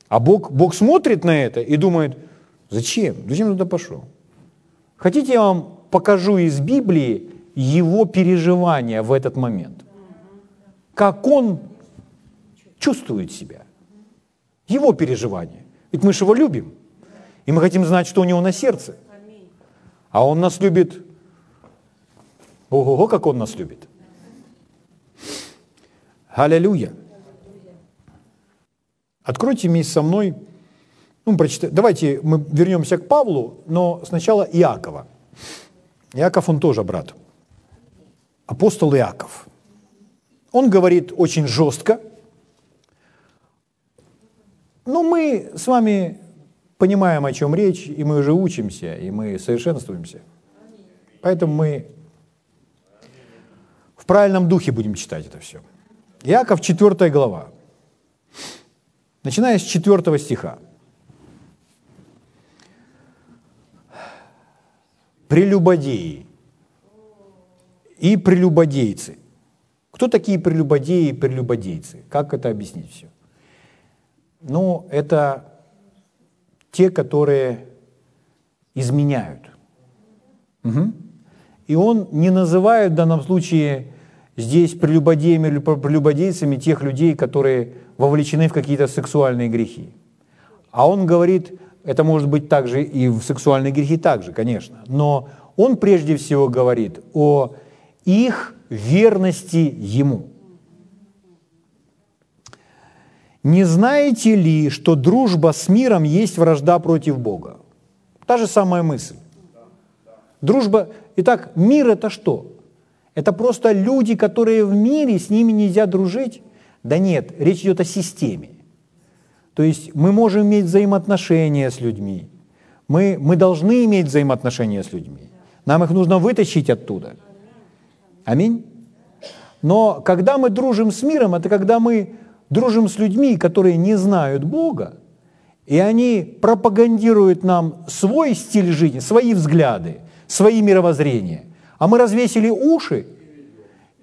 А Бог, Бог смотрит на это и думает, зачем? Зачем туда пошел? Хотите, я вам покажу из Библии его переживания в этот момент? Как он чувствует себя? Его переживания. Ведь мы же его любим. И мы хотим знать, что у него на сердце. А он нас любит. Ого, как он нас любит. Аллилуйя. Откройте вместе со мной, ну, давайте мы вернемся к Павлу, но сначала Иакова. Иаков, он тоже брат. Апостол Иаков. Он говорит очень жестко, но мы с вами понимаем, о чем речь, и мы уже учимся, и мы совершенствуемся. Поэтому мы правильном духе будем читать это все. Иаков, 4 глава. Начиная с 4 стиха. Прелюбодеи и прелюбодейцы. Кто такие прелюбодеи и прелюбодейцы? Как это объяснить все? Ну, это те, которые изменяют. Угу. И он не называет в данном случае здесь прелюбодеями или прелюбодейцами тех людей, которые вовлечены в какие-то сексуальные грехи. А он говорит, это может быть также и в сексуальные грехи также, конечно, но он прежде всего говорит о их верности ему. Не знаете ли, что дружба с миром есть вражда против Бога? Та же самая мысль. Дружба... Итак, мир это что? Это просто люди, которые в мире, с ними нельзя дружить? Да нет, речь идет о системе. То есть мы можем иметь взаимоотношения с людьми. Мы, мы должны иметь взаимоотношения с людьми. Нам их нужно вытащить оттуда. Аминь. Но когда мы дружим с миром, это когда мы дружим с людьми, которые не знают Бога, и они пропагандируют нам свой стиль жизни, свои взгляды, свои мировоззрения. А мы развесили уши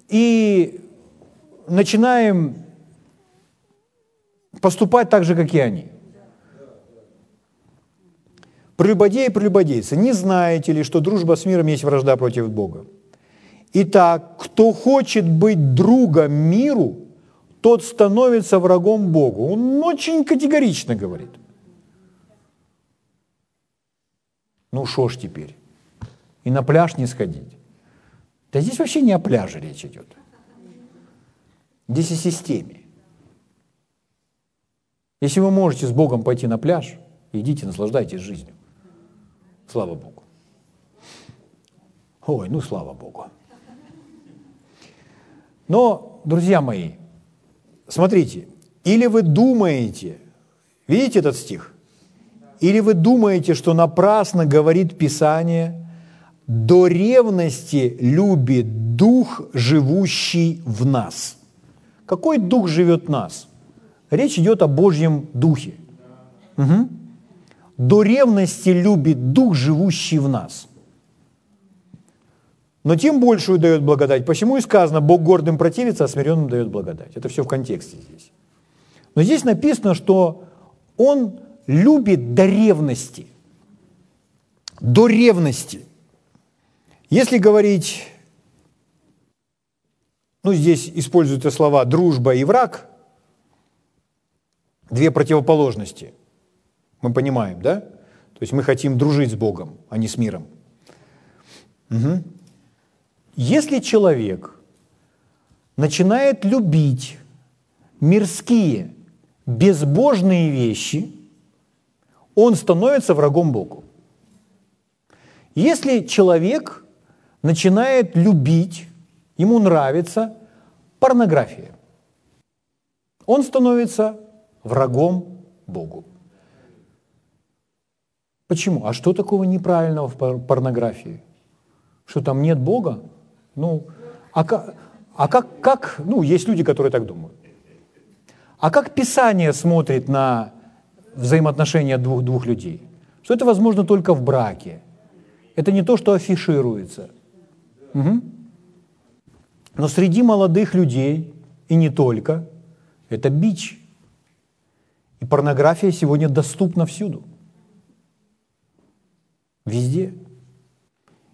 и начинаем поступать так же, как и они. Прелюбодеи прелюбодейцы, не знаете ли, что дружба с миром есть вражда против Бога? Итак, кто хочет быть другом миру, тот становится врагом Богу. Он очень категорично говорит. Ну что ж теперь? И на пляж не сходить. Да здесь вообще не о пляже речь идет. Здесь о системе. Если вы можете с Богом пойти на пляж, идите, наслаждайтесь жизнью. Слава Богу. Ой, ну слава Богу. Но, друзья мои, смотрите, или вы думаете, видите этот стих? Или вы думаете, что напрасно говорит Писание, до ревности любит дух, живущий в нас. Какой дух живет в нас? Речь идет о Божьем Духе. Угу. До ревности любит Дух, живущий в нас. но тем большую дает благодать. Почему и сказано, Бог гордым противится, а смиренным дает благодать. Это все в контексте здесь. Но здесь написано, что Он любит до ревности. До ревности. Если говорить, ну здесь используются слова дружба и враг, две противоположности. Мы понимаем, да? То есть мы хотим дружить с Богом, а не с миром. Угу. Если человек начинает любить мирские, безбожные вещи, он становится врагом Богу. Если человек начинает любить, ему нравится порнография, он становится врагом Богу. Почему? А что такого неправильного в порнографии? Что там нет Бога? Ну, а как, а как, как, ну, есть люди, которые так думают. А как Писание смотрит на взаимоотношения двух, двух людей? Что это возможно только в браке. Это не то, что афишируется. Угу. Но среди молодых людей, и не только, это бич. И порнография сегодня доступна всюду. Везде.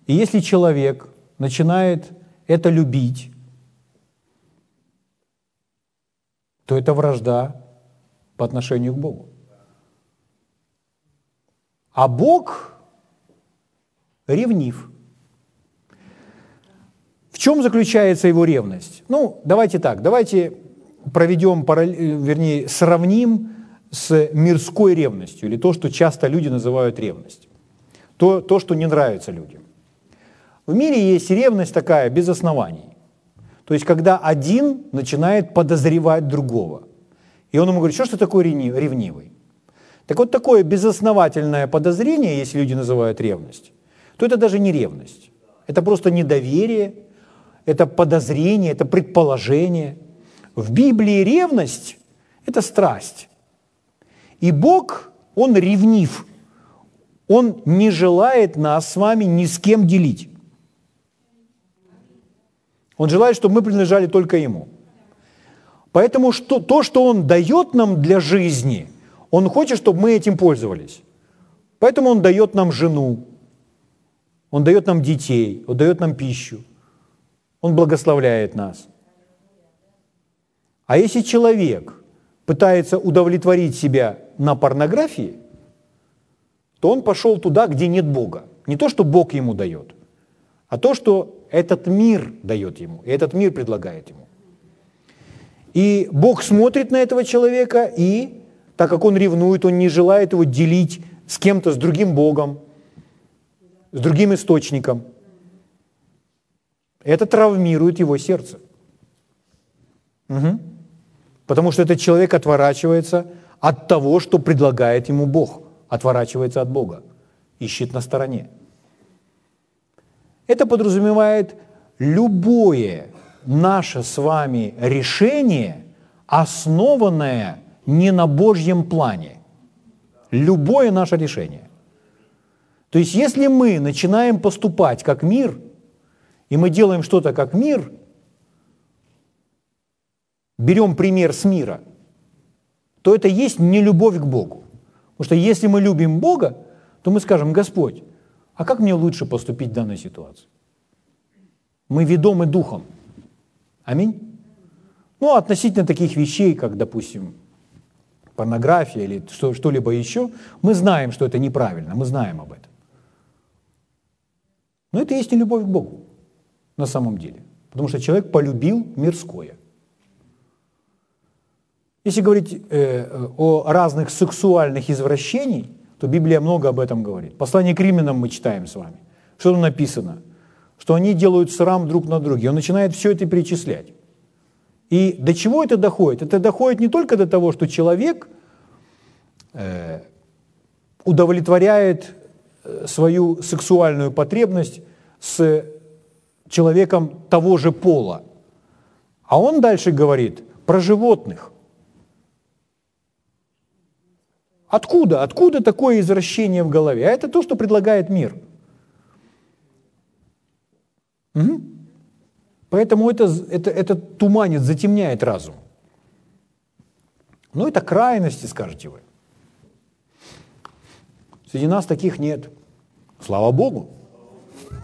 И если человек начинает это любить, то это вражда по отношению к Богу. А Бог ревнив. Чем заключается его ревность? Ну, давайте так, давайте проведем, вернее, сравним с мирской ревностью, или то, что часто люди называют ревностью то, то, что не нравится людям. В мире есть ревность такая, без оснований. То есть, когда один начинает подозревать другого. И он ему говорит, что ж ты такой ревнивый? Так вот, такое безосновательное подозрение, если люди называют ревность, то это даже не ревность. Это просто недоверие, это подозрение, это предположение. В Библии ревность – это страсть. И Бог, Он ревнив – он не желает нас с вами ни с кем делить. Он желает, чтобы мы принадлежали только Ему. Поэтому что, то, что Он дает нам для жизни, Он хочет, чтобы мы этим пользовались. Поэтому Он дает нам жену, Он дает нам детей, Он дает нам пищу, Он благословляет нас. А если человек пытается удовлетворить себя на порнографии – то он пошел туда, где нет Бога. Не то, что Бог ему дает, а то, что этот мир дает ему, и этот мир предлагает ему. И Бог смотрит на этого человека, и так как он ревнует, он не желает его делить с кем-то, с другим Богом, с другим источником. Это травмирует его сердце. Угу. Потому что этот человек отворачивается от того, что предлагает ему Бог отворачивается от Бога, ищет на стороне. Это подразумевает любое наше с вами решение, основанное не на Божьем плане. Любое наше решение. То есть если мы начинаем поступать как мир, и мы делаем что-то как мир, берем пример с мира, то это есть не любовь к Богу. Потому что если мы любим Бога, то мы скажем, Господь, а как мне лучше поступить в данной ситуации? Мы ведомы Духом. Аминь. Ну, относительно таких вещей, как, допустим, порнография или что-либо еще, мы знаем, что это неправильно, мы знаем об этом. Но это есть не любовь к Богу на самом деле. Потому что человек полюбил мирское – если говорить э, о разных сексуальных извращениях, то Библия много об этом говорит. Послание к римлянам мы читаем с вами. Что там написано? Что они делают срам друг на друге. Он начинает все это перечислять. И до чего это доходит? Это доходит не только до того, что человек э, удовлетворяет э, свою сексуальную потребность с человеком того же пола, а он дальше говорит про животных. Откуда? Откуда такое извращение в голове? А это то, что предлагает мир. Угу. Поэтому это, это, это туманит, затемняет разум. Ну, это крайности, скажете вы. Среди нас таких нет. Слава Богу.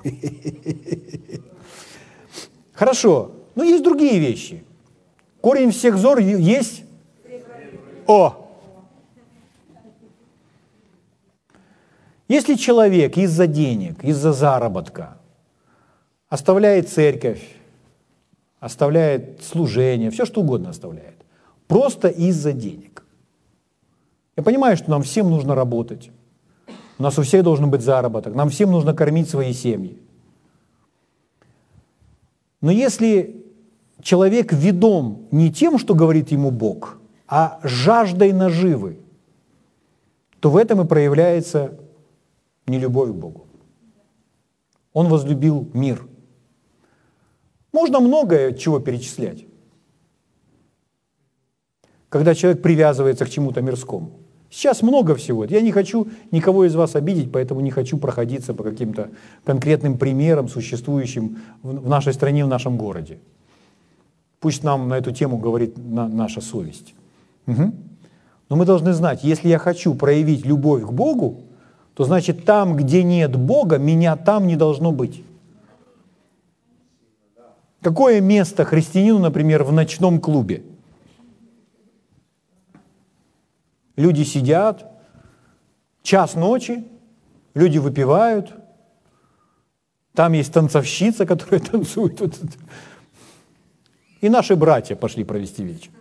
Хорошо. Но есть другие вещи. Корень всех зор есть? О! Если человек из-за денег, из-за заработка оставляет церковь, оставляет служение, все что угодно оставляет, просто из-за денег. Я понимаю, что нам всем нужно работать. У нас у всех должен быть заработок. Нам всем нужно кормить свои семьи. Но если человек ведом не тем, что говорит ему Бог, а жаждой наживы, то в этом и проявляется нелюбовь к Богу. Он возлюбил мир. Можно многое чего перечислять. Когда человек привязывается к чему-то мирскому. Сейчас много всего. Я не хочу никого из вас обидеть, поэтому не хочу проходиться по каким-то конкретным примерам, существующим в нашей стране, в нашем городе. Пусть нам на эту тему говорит наша совесть. Угу. Но мы должны знать, если я хочу проявить любовь к Богу, то значит там, где нет Бога, меня там не должно быть. Какое место христианину, например, в ночном клубе? Люди сидят, час ночи, люди выпивают, там есть танцовщица, которая танцует. И наши братья пошли провести вечер.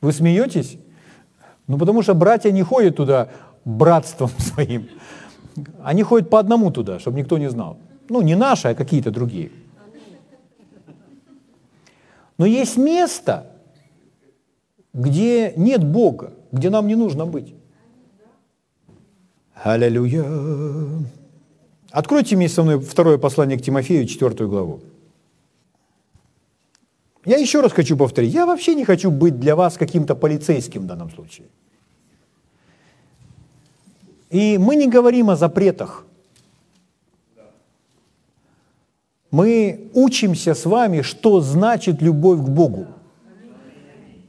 Вы смеетесь? Ну, потому что братья не ходят туда братством своим. Они ходят по одному туда, чтобы никто не знал. Ну, не наши, а какие-то другие. Но есть место, где нет Бога, где нам не нужно быть. Аллилуйя. Откройте мне со мной второе послание к Тимофею, четвертую главу. Я еще раз хочу повторить, я вообще не хочу быть для вас каким-то полицейским в данном случае. И мы не говорим о запретах. Мы учимся с вами, что значит любовь к Богу.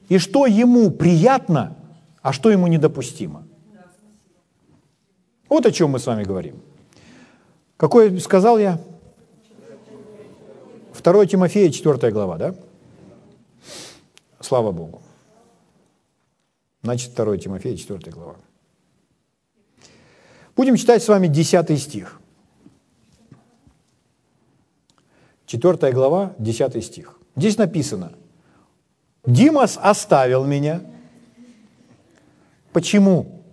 И что ему приятно, а что ему недопустимо. Вот о чем мы с вами говорим. Какой сказал я? 2 Тимофея, 4 глава, да? Слава Богу. Значит, 2 Тимофея, 4 глава. Будем читать с вами 10 стих. 4 глава, 10 стих. Здесь написано, Димас оставил меня. Почему?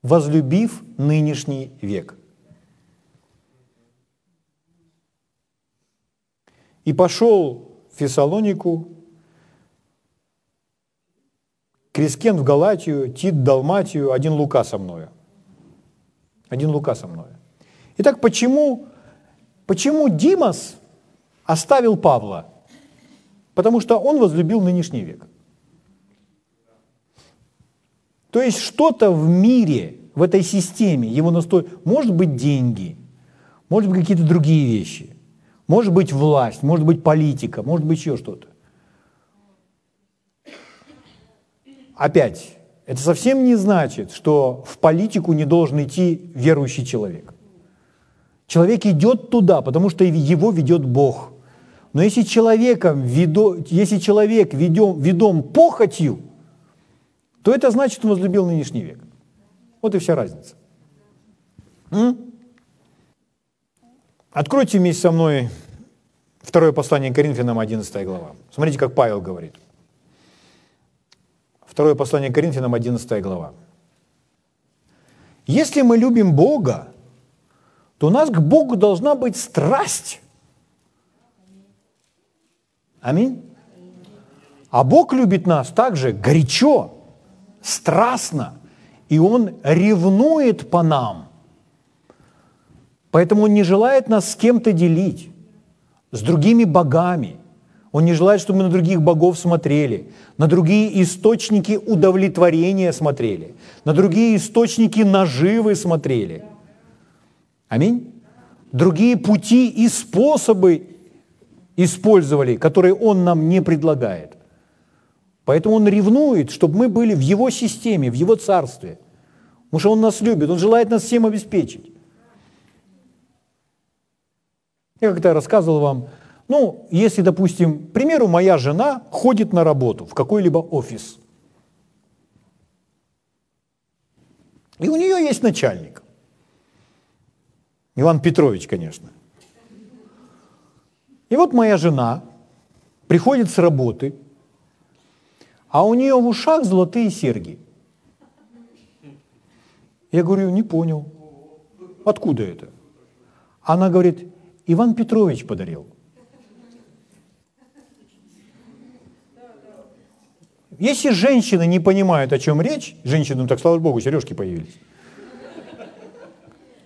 Возлюбив нынешний век. И пошел в Фессалонику, Крескен в Галатию, Тит в Далматию, один Лука со мною. Один Лука со мною. Итак, почему, почему Димас оставил Павла? Потому что он возлюбил нынешний век. То есть что-то в мире, в этой системе, его настой, может быть деньги, может быть какие-то другие вещи, может быть власть, может быть политика, может быть еще что-то. Опять, это совсем не значит, что в политику не должен идти верующий человек. Человек идет туда, потому что его ведет Бог. Но если, человеком ведо, если человек ведем, ведом похотью, то это значит, он возлюбил нынешний век. Вот и вся разница. М? Откройте вместе со мной второе послание Коринфянам, 11 глава. Смотрите, как Павел говорит. Второе послание Коринфянам, 11 глава. Если мы любим Бога, то у нас к Богу должна быть страсть. Аминь. А Бог любит нас также горячо, страстно, и Он ревнует по нам. Поэтому Он не желает нас с кем-то делить, с другими богами. Он не желает, чтобы мы на других богов смотрели, на другие источники удовлетворения смотрели, на другие источники наживы смотрели. Аминь. Другие пути и способы использовали, которые Он нам не предлагает. Поэтому Он ревнует, чтобы мы были в Его системе, в Его царстве. Потому что Он нас любит, Он желает нас всем обеспечить. Я как-то рассказывал вам, ну, если, допустим, к примеру, моя жена ходит на работу в какой-либо офис, и у нее есть начальник. Иван Петрович, конечно. И вот моя жена приходит с работы, а у нее в ушах золотые серьги. Я говорю, не понял. Откуда это? Она говорит, Иван Петрович подарил. Если женщины не понимают, о чем речь, женщинам, так слава богу, сережки появились,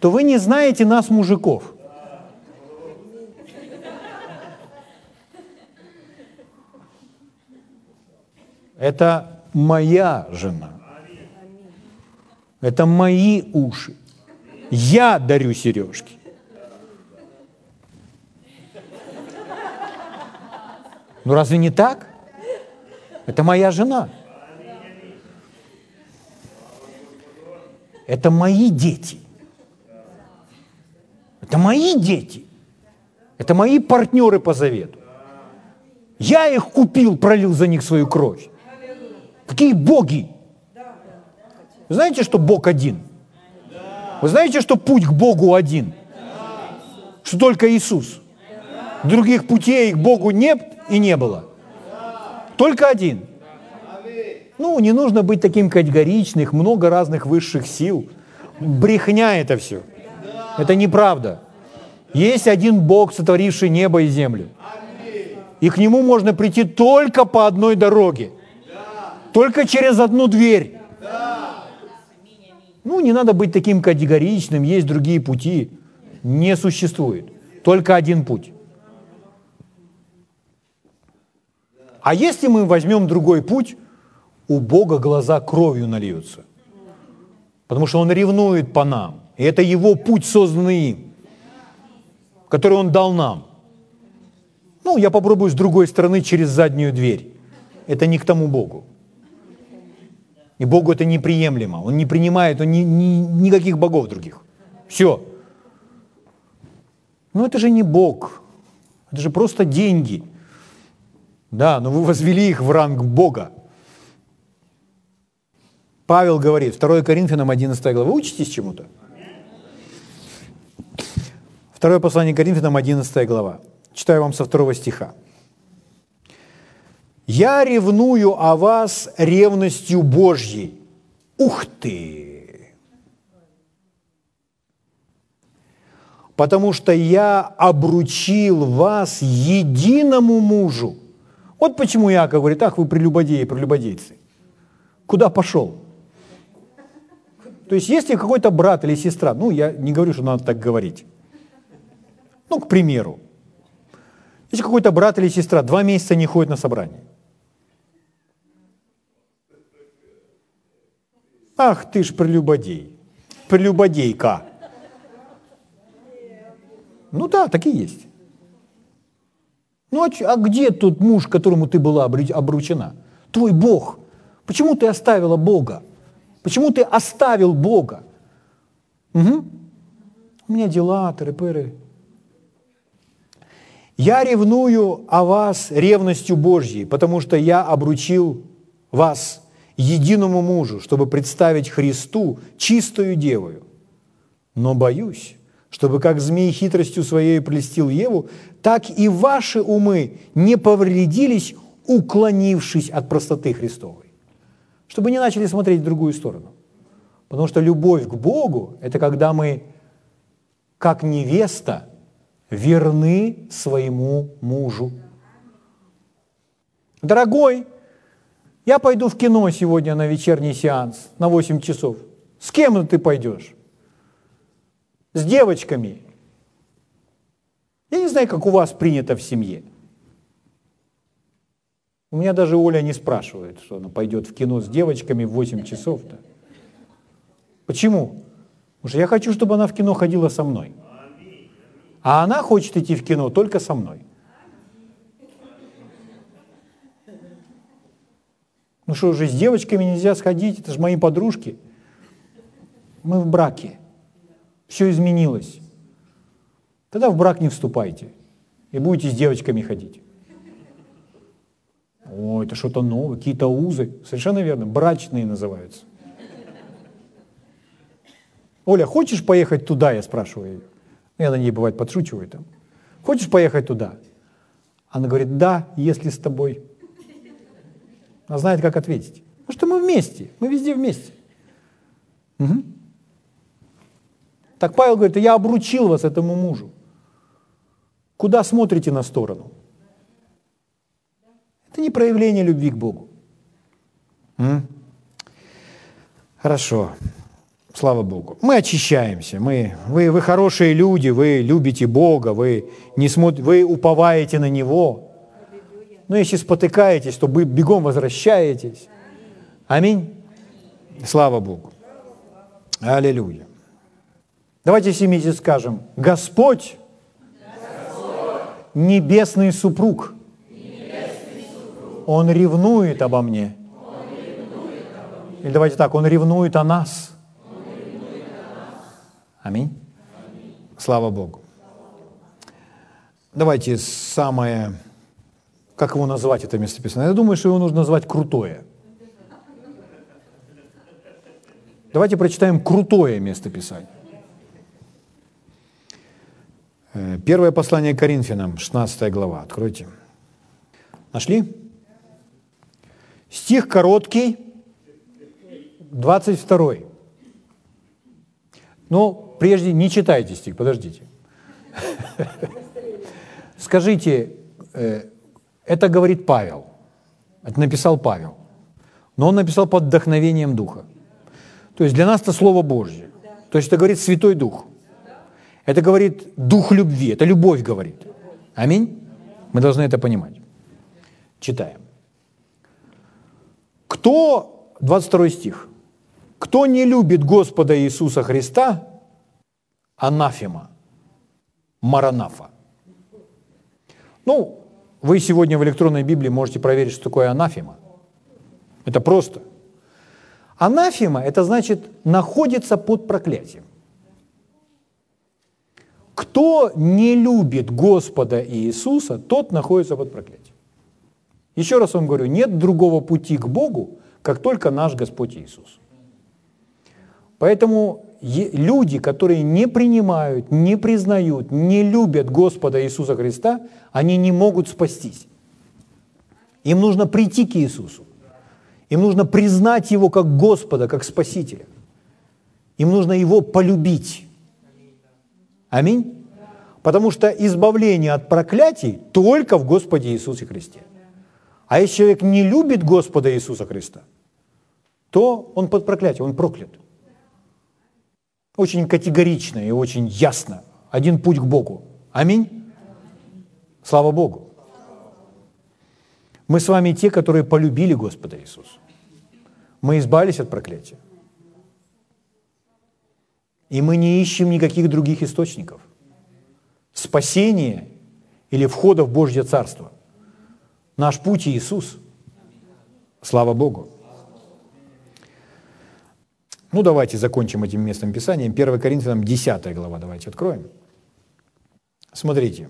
то вы не знаете нас, мужиков. Это моя жена. Это мои уши. Я дарю сережки. Ну разве не так? Это моя жена. Это мои дети. Это мои дети. Это мои партнеры по завету. Я их купил, пролил за них свою кровь. Какие боги? Вы знаете, что Бог один? Вы знаете, что путь к Богу один? Что только Иисус. Других путей к Богу нет и не было. Только один. Ну, не нужно быть таким категоричным, много разных высших сил. Брехня это все. Это неправда. Есть один Бог, сотворивший небо и землю. И к Нему можно прийти только по одной дороге. Только через одну дверь. Ну, не надо быть таким категоричным, есть другие пути. Не существует. Только один путь. А если мы возьмем другой путь, у Бога глаза кровью нальются. Потому что Он ревнует по нам. И это Его путь, созданный им, который Он дал нам. Ну, я попробую с другой стороны через заднюю дверь. Это не к тому Богу. И Богу это неприемлемо. Он не принимает он ни, ни, никаких богов других. Все. Но это же не Бог. Это же просто деньги – да, но вы возвели их в ранг Бога. Павел говорит, 2 Коринфянам 11 глава, учитесь чему-то? Второе послание Коринфянам 11 глава. Читаю вам со второго стиха. «Я ревную о вас ревностью Божьей». Ух ты! «Потому что я обручил вас единому мужу, вот почему Иаков говорит, ах, вы прелюбодеи, прелюбодейцы. Куда пошел? То есть, если какой-то брат или сестра, ну, я не говорю, что надо так говорить. Ну, к примеру, если какой-то брат или сестра два месяца не ходит на собрание. Ах, ты ж прелюбодей, прелюбодейка. Ну да, такие есть. Ну а, а где тот муж, которому ты была обручена? Твой Бог. Почему ты оставила Бога? Почему ты оставил Бога? Угу. У меня дела, тыры-пыры. Я ревную о вас ревностью Божьей, потому что я обручил вас единому мужу, чтобы представить Христу чистую девою. Но боюсь, чтобы как змей хитростью своей плестил Еву, так и ваши умы не повредились, уклонившись от простоты Христовой. Чтобы не начали смотреть в другую сторону. Потому что любовь к Богу – это когда мы, как невеста, верны своему мужу. Дорогой, я пойду в кино сегодня на вечерний сеанс на 8 часов. С кем ты пойдешь? с девочками. Я не знаю, как у вас принято в семье. У меня даже Оля не спрашивает, что она пойдет в кино с девочками в 8 часов-то. Почему? Потому что я хочу, чтобы она в кино ходила со мной. А она хочет идти в кино только со мной. Ну что уже, с девочками нельзя сходить, это же мои подружки. Мы в браке. Все изменилось. Тогда в брак не вступайте. И будете с девочками ходить. О, это что-то новое, какие-то узы. Совершенно верно, брачные называются. Оля, хочешь поехать туда, я спрашиваю ее. Я на ней бывает подшучиваю там. Хочешь поехать туда? Она говорит, да, если с тобой. Она знает, как ответить. Потому что мы вместе, мы везде вместе. Угу. Так Павел говорит, я обручил вас этому мужу. Куда смотрите на сторону? Это не проявление любви к Богу. М? Хорошо. Слава Богу. Мы очищаемся. Мы, вы, вы хорошие люди, вы любите Бога, вы, не смотр, вы уповаете на Него. Но если спотыкаетесь, то вы бегом возвращаетесь. Аминь. Слава Богу. Аллилуйя. Давайте все скажем, Господь, Господь небесный супруг, Он ревнует обо мне. Или давайте так, Он ревнует о нас. Аминь. Слава Богу. Давайте самое, как его назвать, это местописание? Я думаю, что его нужно назвать крутое. Давайте прочитаем крутое местописание. Э, первое послание Коринфянам, 16 глава. Откройте. Нашли? Стих короткий, 22. Но прежде не читайте стих, подождите. Скажите, э, это говорит Павел, это написал Павел, но он написал под вдохновением Духа. То есть для нас это Слово Божье. То есть это говорит Святой Дух. Это говорит дух любви, это любовь говорит. Аминь? Мы должны это понимать. Читаем. Кто, 22 стих, кто не любит Господа Иисуса Христа, анафема, маранафа. Ну, вы сегодня в электронной Библии можете проверить, что такое анафема. Это просто. Анафема – это значит находится под проклятием. Кто не любит Господа Иисуса, тот находится под проклятием. Еще раз вам говорю, нет другого пути к Богу, как только наш Господь Иисус. Поэтому люди, которые не принимают, не признают, не любят Господа Иисуса Христа, они не могут спастись. Им нужно прийти к Иисусу. Им нужно признать Его как Господа, как Спасителя. Им нужно Его полюбить. Аминь? Потому что избавление от проклятий только в Господе Иисусе Христе. А если человек не любит Господа Иисуса Христа, то он под проклятием, он проклят. Очень категорично и очень ясно. Один путь к Богу. Аминь. Слава Богу. Мы с вами те, которые полюбили Господа Иисуса. Мы избавились от проклятия. И мы не ищем никаких других источников. Спасения или входа в Божье Царство. Наш путь Иисус. Слава Богу. Ну, давайте закончим этим местом Писанием. 1 Коринфянам 10 глава, давайте откроем. Смотрите.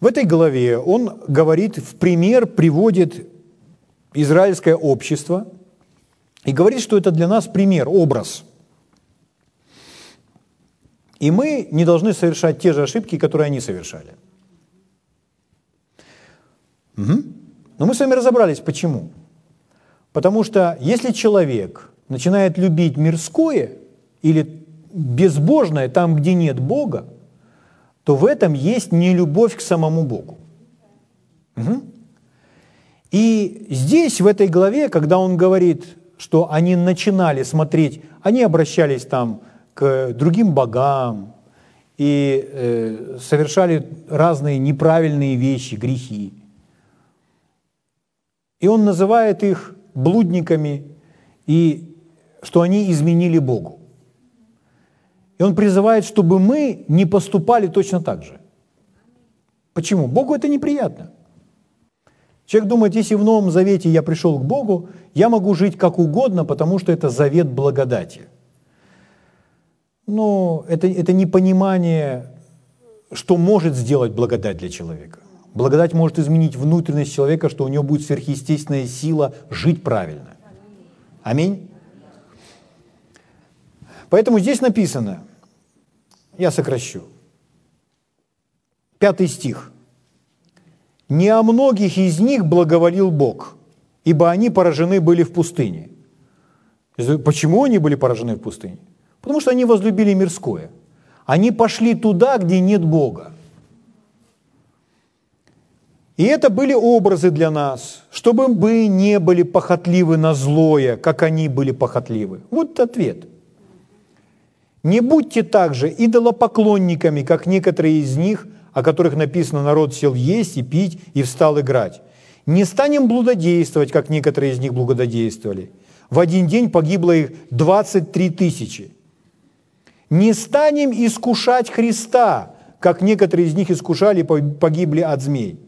В этой главе он говорит, в пример приводит израильское общество и говорит, что это для нас пример, образ. И мы не должны совершать те же ошибки, которые они совершали. Угу. Но мы с вами разобрались, почему. Потому что если человек начинает любить мирское или безбожное там, где нет Бога, то в этом есть не любовь к самому Богу. Угу. И здесь, в этой главе, когда он говорит, что они начинали смотреть, они обращались там к другим богам и э, совершали разные неправильные вещи, грехи. И он называет их блудниками и что они изменили Богу. И он призывает, чтобы мы не поступали точно так же. Почему? Богу это неприятно. Человек думает, если в Новом Завете я пришел к Богу, я могу жить как угодно, потому что это завет благодати. Но это, это непонимание, что может сделать благодать для человека. Благодать может изменить внутренность человека, что у него будет сверхъестественная сила жить правильно. Аминь. Поэтому здесь написано, я сокращу, пятый стих. «Не о многих из них благоволил Бог, ибо они поражены были в пустыне». Почему они были поражены в пустыне? Потому что они возлюбили мирское. Они пошли туда, где нет Бога. И это были образы для нас, чтобы мы не были похотливы на злое, как они были похотливы. Вот ответ – не будьте также идолопоклонниками, как некоторые из них, о которых написано, народ сел есть и пить и встал играть. Не станем блудодействовать, как некоторые из них блудодействовали. В один день погибло их 23 тысячи. Не станем искушать Христа, как некоторые из них искушали и погибли от змей.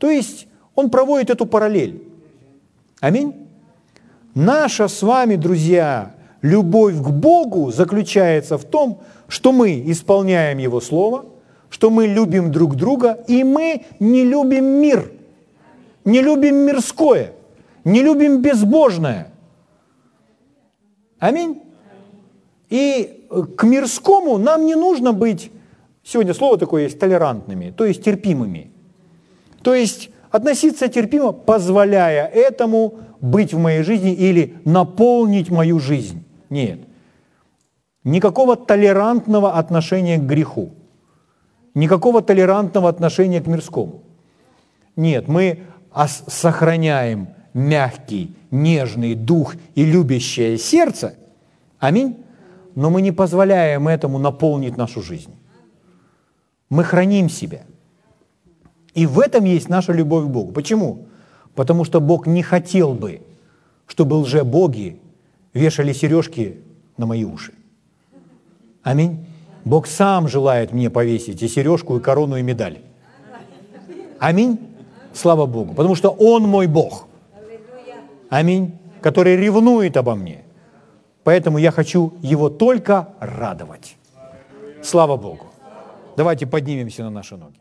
То есть он проводит эту параллель. Аминь. Наша с вами, друзья, Любовь к Богу заключается в том, что мы исполняем Его Слово, что мы любим друг друга, и мы не любим мир, не любим мирское, не любим безбожное. Аминь. И к мирскому нам не нужно быть, сегодня слово такое есть, толерантными, то есть терпимыми. То есть относиться терпимо, позволяя этому быть в моей жизни или наполнить мою жизнь. Нет. Никакого толерантного отношения к греху. Никакого толерантного отношения к мирскому. Нет, мы сохраняем мягкий, нежный дух и любящее сердце. Аминь. Но мы не позволяем этому наполнить нашу жизнь. Мы храним себя. И в этом есть наша любовь к Богу. Почему? Потому что Бог не хотел бы, чтобы лже-боги вешали сережки на мои уши. Аминь. Бог сам желает мне повесить и сережку, и корону, и медаль. Аминь. Слава Богу. Потому что Он мой Бог. Аминь. Который ревнует обо мне. Поэтому я хочу Его только радовать. Слава Богу. Давайте поднимемся на наши ноги.